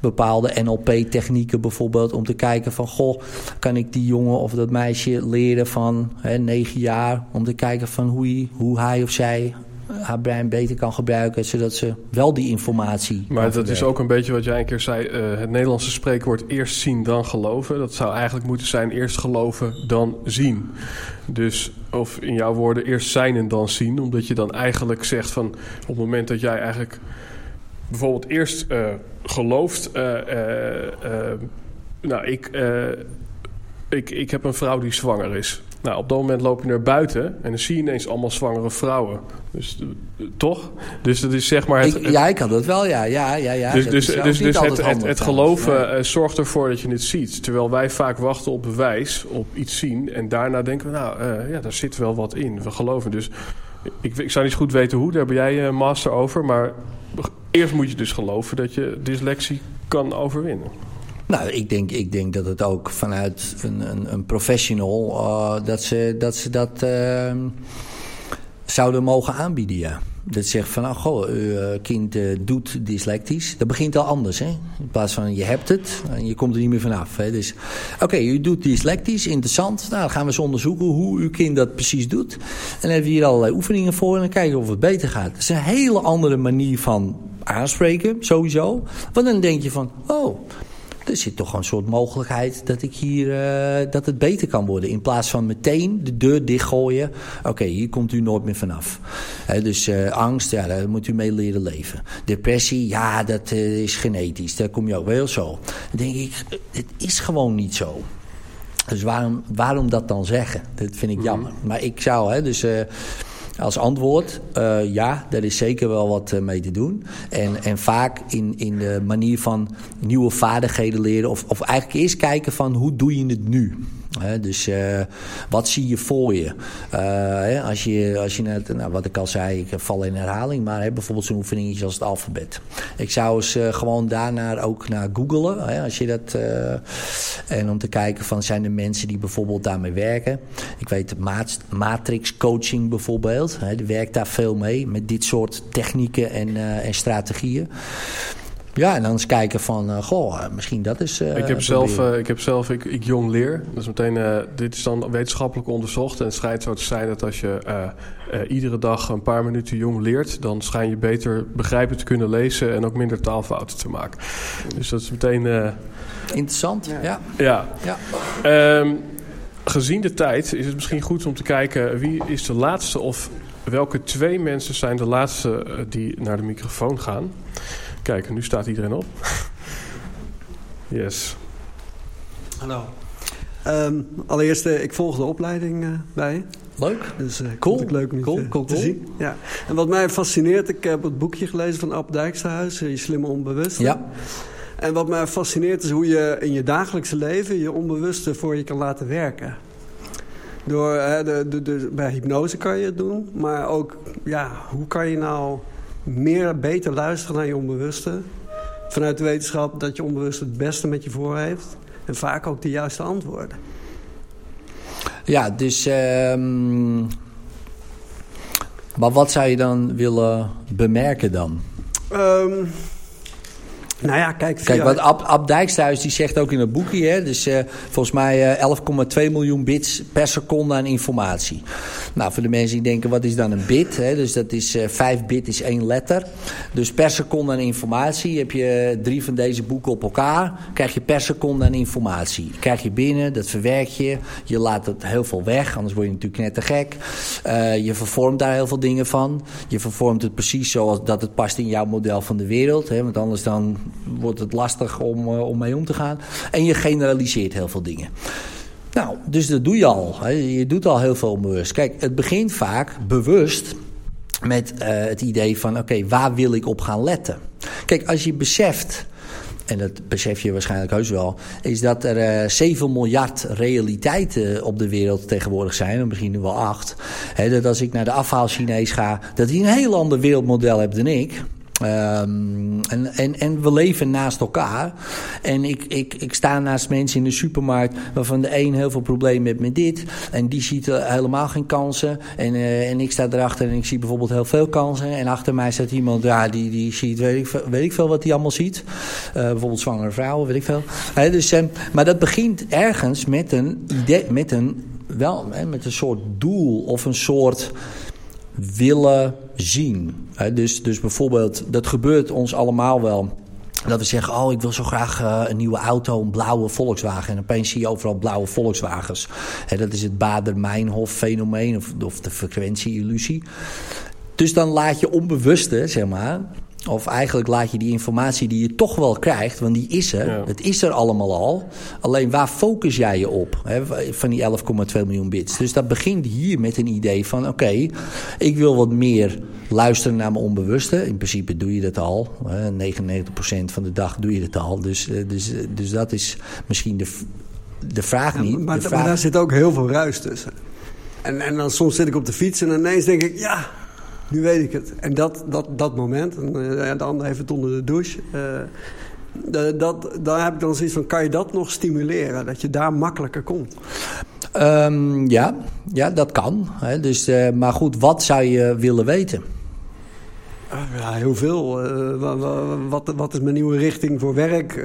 bepaalde NLP-technieken bijvoorbeeld. Om te kijken van, goh, kan ik die jongen of dat meisje leren van 9 jaar. Om te kijken van hoe hij, hoe hij of zij haar brein beter kan gebruiken, zodat ze wel die informatie. Maar dat is ook een beetje wat jij een keer zei: uh, het Nederlandse spreekwoord eerst zien dan geloven. Dat zou eigenlijk moeten zijn: eerst geloven dan zien. Dus, of in jouw woorden, eerst zijn en dan zien. Omdat je dan eigenlijk zegt van op het moment dat jij eigenlijk bijvoorbeeld eerst uh, gelooft. Uh, nou, ik, ik, ik heb een vrouw die zwanger is. Nou, op dat moment loop je naar buiten en dan zie je ineens allemaal zwangere vrouwen. Dus uh, toch? Dus dat is zeg maar. Het, ik, ja, ik had dat wel, ja. ja, ja, ja. Dus, dus, dus, dus het, het, het geloven ja. uh, zorgt ervoor dat je het ziet. Terwijl wij vaak wachten op bewijs, op iets zien. En daarna denken we, nou, uh, ja, daar zit wel wat in. We geloven. Dus ik, ik zou niet goed weten hoe, daar ben jij master over. Maar eerst moet je dus geloven dat je dyslexie kan overwinnen. Nou, ik denk, ik denk dat het ook vanuit een, een, een professional... Uh, dat, ze, dat ze dat uh, zouden mogen aanbieden, ja. Dat zegt van, nou, goh, uw kind uh, doet dyslectisch. Dat begint al anders, hè. In plaats van, je hebt het en je komt er niet meer vanaf. Hè? Dus, oké, u doet dyslectisch, interessant. Nou, dan gaan we eens onderzoeken hoe uw kind dat precies doet. En dan hebben we hier allerlei oefeningen voor en dan kijken of het beter gaat. Dat is een hele andere manier van aanspreken, sowieso. Want dan denk je van, oh... Er zit toch een soort mogelijkheid dat ik hier uh, dat het beter kan worden. In plaats van meteen de deur dichtgooien. Oké, okay, hier komt u nooit meer vanaf. He, dus uh, angst, ja, daar moet u mee leren leven. Depressie, ja, dat uh, is genetisch. Daar kom je ook wel zo. Dan denk ik, het is gewoon niet zo. Dus waarom, waarom dat dan zeggen? Dat vind ik jammer. Mm -hmm. Maar ik zou, hè, dus als antwoord, uh, ja, daar is zeker wel wat uh, mee te doen. En, en vaak in, in de manier van nieuwe vaardigheden leren. Of, of eigenlijk eerst kijken van hoe doe je het nu? Dus uh, wat zie je voor je? He, als je, als je net, nou, wat ik al zei, ik val in herhaling, maar bijvoorbeeld zo'n oefeningetje als het alfabet. Ik zou eens uh, gewoon daarnaar ook naar googelen. als je dat, en om te kijken van zijn er mensen die bijvoorbeeld daarmee werken. Ik weet matrix coaching bijvoorbeeld. die werkt daar veel mee met dit soort technieken en, en strategieën. Ja, en dan eens kijken van, uh, goh, misschien dat is... Uh, ik heb zelf, uh, ik, heb zelf ik, ik jong leer. Dus meteen, dit is dan wetenschappelijk onderzocht. En het schijnt zo te zijn dat als je iedere dag een paar minuten jong leert... dan schijn je beter begrijpen te kunnen lezen en ook minder taalfouten te maken. Dus dat is meteen... Interessant, ja. Ja. ja. ja. Um, gezien de tijd is het misschien goed om te kijken... wie is de laatste of welke twee mensen zijn de laatste die naar de microfoon gaan... Kijk, nu staat iedereen op. yes. Hallo. Um, allereerst, uh, ik volg de opleiding uh, bij je. Leuk. Dus uh, cool. ik leuk om cool, te, cool, te cool. zien. Ja. En wat mij fascineert, ik heb het boekje gelezen van Ab Dijksterhuis, Je Slimme Onbewuste. Ja. En wat mij fascineert is hoe je in je dagelijkse leven je onbewuste voor je kan laten werken. Door, hè, de, de, de, bij hypnose kan je het doen, maar ook ja, hoe kan je nou meer, beter luisteren naar je onbewuste? Vanuit de wetenschap dat je onbewuste het beste met je voor heeft en vaak ook de juiste antwoorden. Ja, dus. ehm, maar wat zou je dan willen bemerken dan? Ehm, nou ja, kijk. Kijk, wat Ab, Ab Dijksthuis die zegt ook in het boekje, hè, dus eh, volgens mij eh, 11,2 miljoen bits per seconde aan informatie. Nou, voor de mensen die denken, wat is dan een bit? Hè, dus dat is eh 5 bit is één letter. Dus per seconde aan informatie heb je drie van deze boeken op elkaar, krijg je per seconde aan informatie. Krijg je binnen, dat verwerk je, je laat het heel veel weg, anders word je natuurlijk net te gek. Je vervormt daar heel veel dingen van. Je vervormt het precies zoals dat het past in jouw model van de wereld. Hè, want anders dan wordt het lastig om, eh, om mee om te gaan. En je generaliseert heel veel dingen. Nou, dus dat doe je al. Hè. Je doet al heel veel onbewust. Kijk, het begint vaak bewust met eh, het idee van... oké, waar wil ik op gaan letten? Kijk, als je beseft... en dat besef je waarschijnlijk heus wel... is dat er eh 7 miljard realiteiten op de wereld tegenwoordig zijn. En misschien nu wel 8. Hè, dat als ik naar de afhaal Chinees ga... dat hij een heel ander wereldmodel heeft dan ik... Ehm, en, en, en we leven naast elkaar. En ik, ik, ik sta naast mensen in de supermarkt waarvan de een heel veel problemen heeft met dit. En die ziet helemaal geen kansen. En, eh, en ik sta erachter en ik zie bijvoorbeeld heel veel kansen. En achter mij staat iemand, ja, die, die ziet, weet ik, weet ik veel wat hij allemaal ziet. Eh, bijvoorbeeld zwangere vrouwen, weet ik veel. Dus, eh, maar dat begint ergens met een idee, met een, wel, met een soort doel of een soort willen zien. Dus, dus bijvoorbeeld, dat gebeurt ons allemaal wel. Dat we zeggen, oh, ik wil zo graag eh, een nieuwe auto, een blauwe Volkswagen. En opeens zie je overal blauwe Volkswagens. Hè, dat is het Bader-Meinhof-fenomeen of, of de frequentie-illusie. Dus dan laat je onbewuste, zeg maar... of eigenlijk laat je die informatie die je toch wel krijgt... want die is er, Ja. het is er allemaal al. Alleen waar focus jij je op hè, van die 11,2 miljoen bits? Dus dat begint hier met een idee van... oké, ik wil wat meer luisteren naar mijn onbewuste. In principe doe je dat al. Hè, 99% van de dag doe je dat al. Dus, eh, dus, eh, dus dat is misschien de, de vraag niet. maar, de maar daar zit ook heel veel ruis tussen. En, en dan soms zit ik op de fiets en ineens denk ik, ja, nu weet ik het. En dat, dat, dat moment, en eh, de ander heeft het onder de douche. de- dat, daar heb ik dan zoiets van, kan je dat nog stimuleren? Dat je daar makkelijker komt. Ehm, ja, ja, dat kan. Hè, dus, eh, maar goed, wat zou je willen weten? Ah, Ja, heel veel. Wa- wa- wat, wat is mijn nieuwe richting voor werk?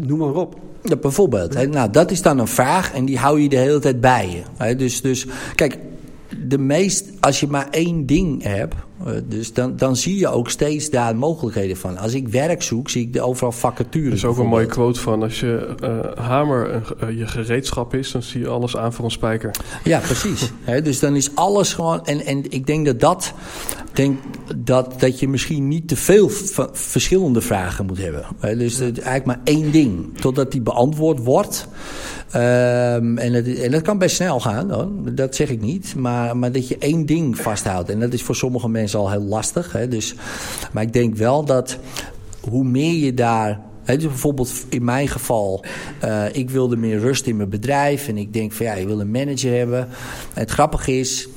Noem maar op. Ja, bijvoorbeeld. Hè, nou, dat is dan een vraag en die hou je de hele tijd bij je. Hè, dus, dus kijk, de meest, als je maar één ding hebt, eh, dus dan, dan zie je ook steeds daar mogelijkheden van. Als ik werk zoek, zie ik overal vacatures. Er is ook een mooie quote van: als je eh, hamer eh, je gereedschap is, dan zie je alles aan voor een spijker. Ja, precies. Dus dan is alles gewoon. En, en ik denk dat dat. Denk dat, dat je misschien niet te veel verschillende vragen moet hebben. Hè, dus het, eigenlijk maar één ding. Totdat die beantwoord wordt. Ehm, en, het, en dat kan best snel gaan, hoor. dat zeg ik niet. Maar, maar dat je één ding vasthoudt. En dat is voor sommige mensen al heel lastig. Hè, dus, maar ik denk wel dat hoe meer je daar. Hè, dus bijvoorbeeld in mijn geval, eh, ik wilde meer rust in mijn bedrijf. En ik denk van ja, je wil een manager hebben. Het grappige is,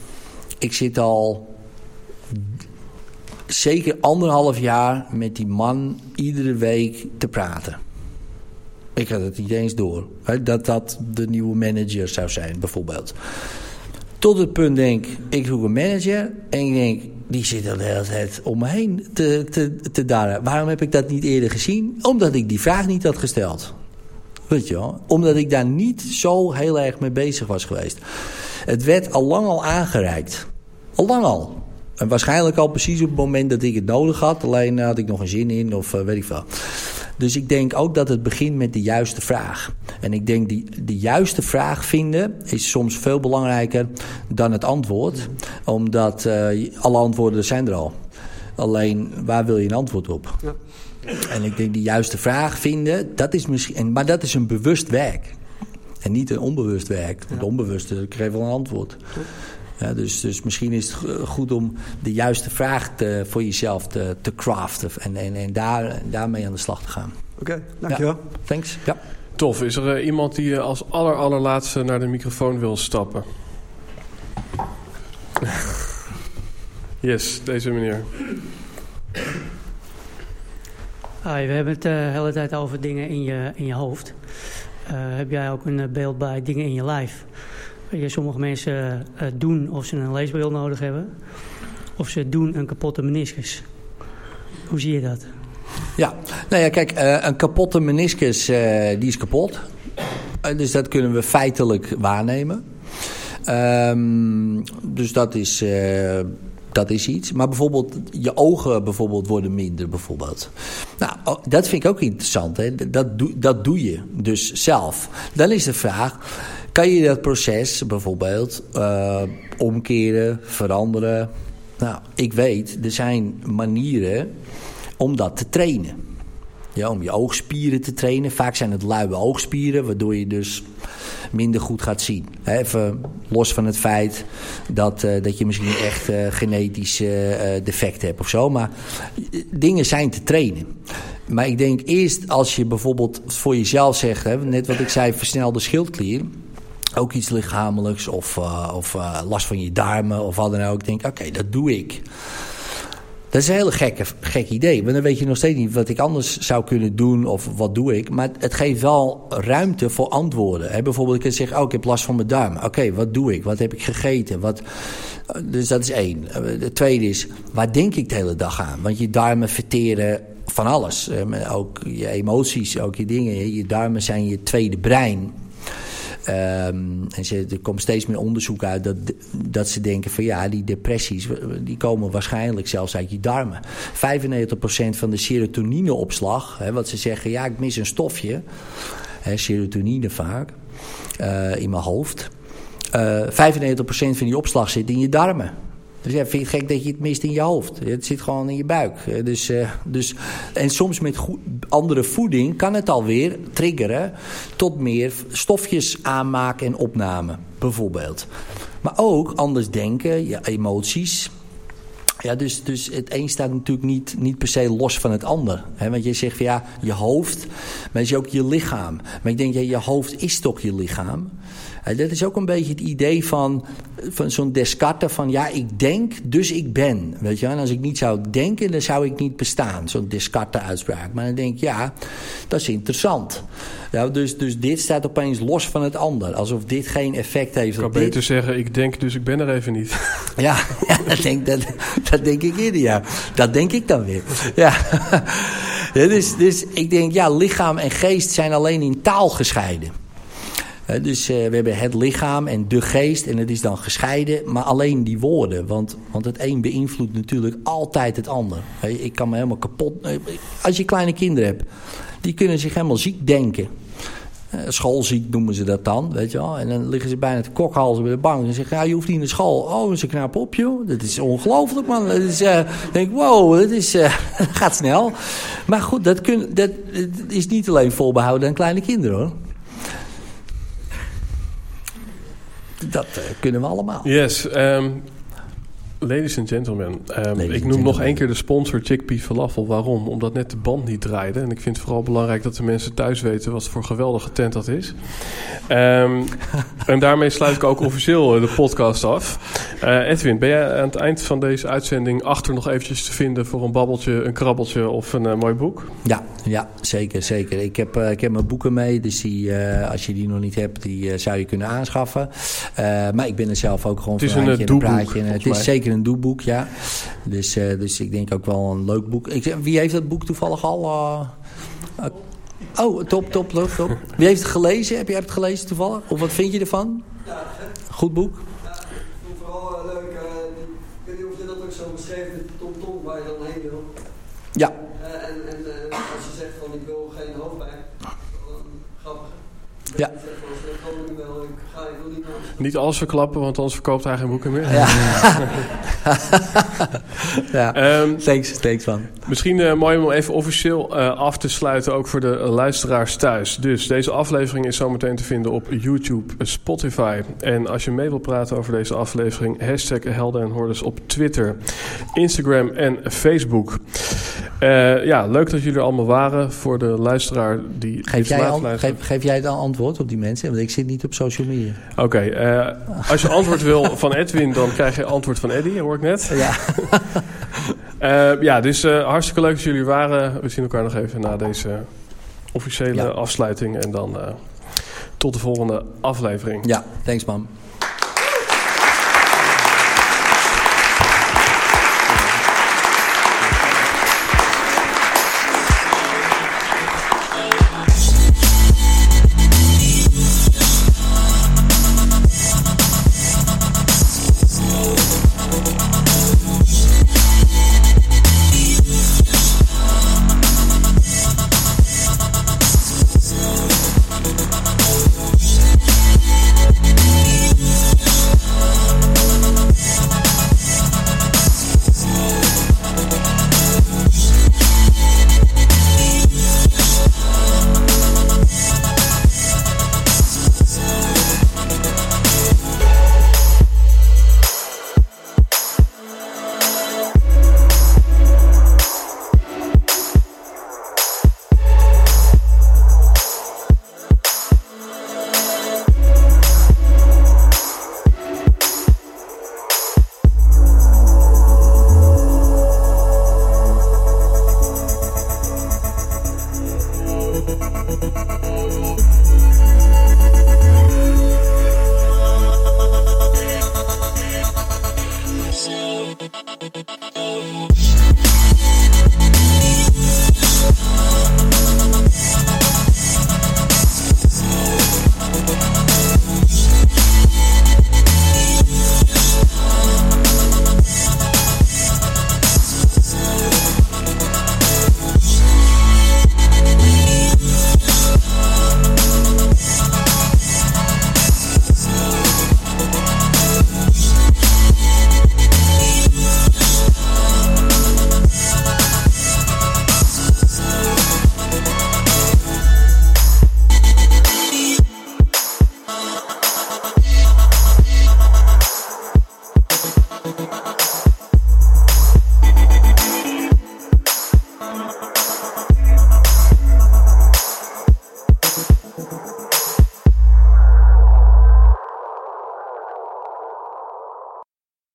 ik zit al zeker anderhalf jaar met die man iedere week te praten. Ik had het niet eens door. Dat dat de nieuwe manager zou zijn, bijvoorbeeld. Tot het punt denk, ik zoek een manager. En ik denk, die zit de hele tijd om me heen te, te, te darren. Waarom heb ik dat niet eerder gezien? Omdat ik die vraag niet had gesteld. Weet je wel? Omdat ik daar niet zo heel erg mee bezig was geweest. Het werd al lang al aangereikt. Al lang al. En waarschijnlijk al precies op het moment dat ik het nodig had. Alleen had ik nog een zin in of eh, weet ik veel. Dus ik denk ook dat het begint met de juiste vraag. En ik denk die de juiste vraag vinden is soms veel belangrijker dan het antwoord. Omdat eh, alle antwoorden zijn er al. Alleen waar wil je een antwoord op? Ja. En ik denk die juiste vraag vinden, dat is misschien, en- maar dat is een bewust werk. En niet een onbewust werk. Want onbewust, ik geef wel een antwoord. Ja, dus, dus misschien is het go- goed om de juiste vraag te, voor jezelf te, te craften en, en, en daar, daarmee aan de slag te gaan. Oké, dankjewel. Thanks. Ja. Tof. Is er eh, iemand die eh, als aller, allerlaatste naar de microfoon wil stappen? yes, deze meneer. Hi, we hebben het de hele tijd over dingen in je, in je hoofd. Eh, heb jij ook een eh, beeld bij dingen in je lijf? Je, sommige mensen eh, doen of ze een leesbril nodig hebben. Of ze doen een kapotte meniscus. Hoe zie je dat? Ja, nou ja, kijk, eh, een kapotte meniscus, eh, die is kapot. Eh, dus dat kunnen we feitelijk waarnemen. Ehm, dus dat is, eh, dat is iets. Maar bijvoorbeeld, je ogen bijvoorbeeld worden minder, bijvoorbeeld. Nou, oh, dat vind ik ook interessant. Hè? Dat, dat doe je dus zelf. Dan is de vraag, kan je dat proces bijvoorbeeld eh, omkeren, veranderen? Nou, ik weet, er zijn manieren om dat te trainen. Ja, om je oogspieren te trainen. Vaak zijn het luie oogspieren, waardoor je dus minder goed gaat zien. Even los van het feit dat, eh, dat je misschien echt eh genetische eh, defect hebt of zo. Maar dingen zijn te trainen. Maar ik denk eerst als je bijvoorbeeld voor jezelf zegt, hè, net wat ik zei, versnelde schildklier. Ook iets lichamelijks of, eh, of eh, last van je darmen of wat dan ook. Ik denk, oké, dat doe ik. Dat is een hele gekke, gek idee. Want dan weet je nog steeds niet wat ik anders zou kunnen doen of wat doe ik. Maar het geeft wel ruimte voor antwoorden. Bijvoorbeeld, ik kan zeggen, oh, ik heb last van mijn darm. Oké, wat doe ik? Wat heb ik gegeten? Wat... Dus dat is één. De tweede is, waar denk ik de hele dag aan? Want je darmen verteren van alles. Eh, Ook je emoties, ook je dingen. Je darmen zijn je tweede brein. Um, en ze, er komt steeds meer onderzoek uit dat, dat ze denken van ja, die depressies die komen waarschijnlijk zelfs uit je darmen. 95% van de serotonineopslag, hè, wat ze zeggen, ja, ik mis een stofje, hè, serotonine vaak, uh, in mijn hoofd. Uh, 95% van die opslag zit in je darmen. Dus ja, vind je het gek dat je het mist in je hoofd? Het zit gewoon in je buik. Dus, uh, dus, en soms met andere voeding kan het alweer triggeren tot meer stofjes aanmaken en opname, bijvoorbeeld. Maar ook anders denken, ja, emoties. Ja, dus, dus het een staat natuurlijk niet, niet per se los van het ander. Want je zegt van ja, je hoofd, maar is ook je lichaam. Maar ik denk, ja, je hoofd is toch je lichaam? Dat is ook een beetje het idee van, van zo'n Descartes van ja, ik denk, dus ik ben. Weet je? En als ik niet zou denken, dan zou ik niet bestaan. Zo'n Descartes-uitspraak. Maar dan denk ik, ja, dat is interessant. Ja, dus, dus dit staat opeens los van het ander. Alsof dit geen effect heeft. Ik kan beter dit. zeggen, ik denk, dus ik ben er even niet. Ja, ja dat, denk, dat, dat denk ik eerder, ja. Dat denk ik dan weer. Ja. ja dus, dus ik denk, ja, lichaam en geest zijn alleen in taal gescheiden. Dus uh, we hebben het lichaam en de geest en het is dan gescheiden, maar alleen die woorden. Want, want het een beïnvloedt natuurlijk altijd het ander. Ik kan me helemaal kapot... Als je kleine kinderen hebt, die kunnen zich helemaal ziek denken. Uh, schoolziek noemen ze dat dan, weet je wel. En dan liggen ze bijna te kokhalzen bij de bank. En zeggen, ja, je hoeft niet naar school. Oh, ze knap op, joh. Dat is ongelooflijk, man. Dat is, uh, denk wow, dat is, gaat snel. Maar goed, dat, kun, dat, dat is niet alleen voorbehouden aan kleine kinderen, hoor. Dat uh, kunnen we allemaal. Yes. Um, ladies and gentlemen. Um, ladies ik noem gentlemen. nog één keer de sponsor Chickpea Falafel. Waarom? Omdat net de band niet draaide. En ik vind het vooral belangrijk dat de mensen thuis weten... wat voor geweldige tent dat is. Um, en daarmee sluit ik ook officieel de podcast af. Uh, Edwin, ben jij aan het eind van deze uitzending... achter nog eventjes te vinden voor een babbeltje, een krabbeltje of een uh, mooi boek? Ja, ja, zeker, zeker. Ik heb, uh, ik heb mijn boeken mee, dus die, als je die nog niet hebt, die zou je kunnen aanschaffen. Maar ik ben er zelf ook gewoon het is een, een. En het is zeker een doelboek, ja. Dus, dus ik denk ook wel een leuk boek. Ik, wie heeft dat boek toevallig al? oh, top, top, top, top. Wie heeft het gelezen? Heb je het gelezen toevallig? Of wat vind je ervan? Goed boek? Ja, vooral leuk. ik weet niet of je dat ook zo beschreven met Tom Tom, waar je dan heen wil. Ja. en, en als je zegt van ik wil geen hoofdpijn, grappig. Ja. Niet alles verklappen, want anders verkoopt hij geen boeken meer. Ja. ja. Um, thanks, thanks man. Misschien uh, mooi om even officieel uh, af te sluiten, ook voor de luisteraars thuis. Dus deze aflevering is zometeen te vinden op YouTube, Spotify. En als je mee wilt praten over deze aflevering, hashtag Helden en Hordes op Twitter, Instagram en Facebook. Uh, ja, leuk dat jullie er allemaal waren. Voor de luisteraar die. Geef jij, al, geef, geef, jij dan antwoord op die mensen? Want ik zit niet op social media. Oké, okay, als je antwoord wil van Edwin, dan krijg je antwoord van Eddie, hoor ik net. Ja. Uh, ja, dus uh, hartstikke leuk dat jullie waren. We zien elkaar nog even na deze officiële ja. afsluiting. En dan uh, tot de volgende aflevering. Ja, thanks man.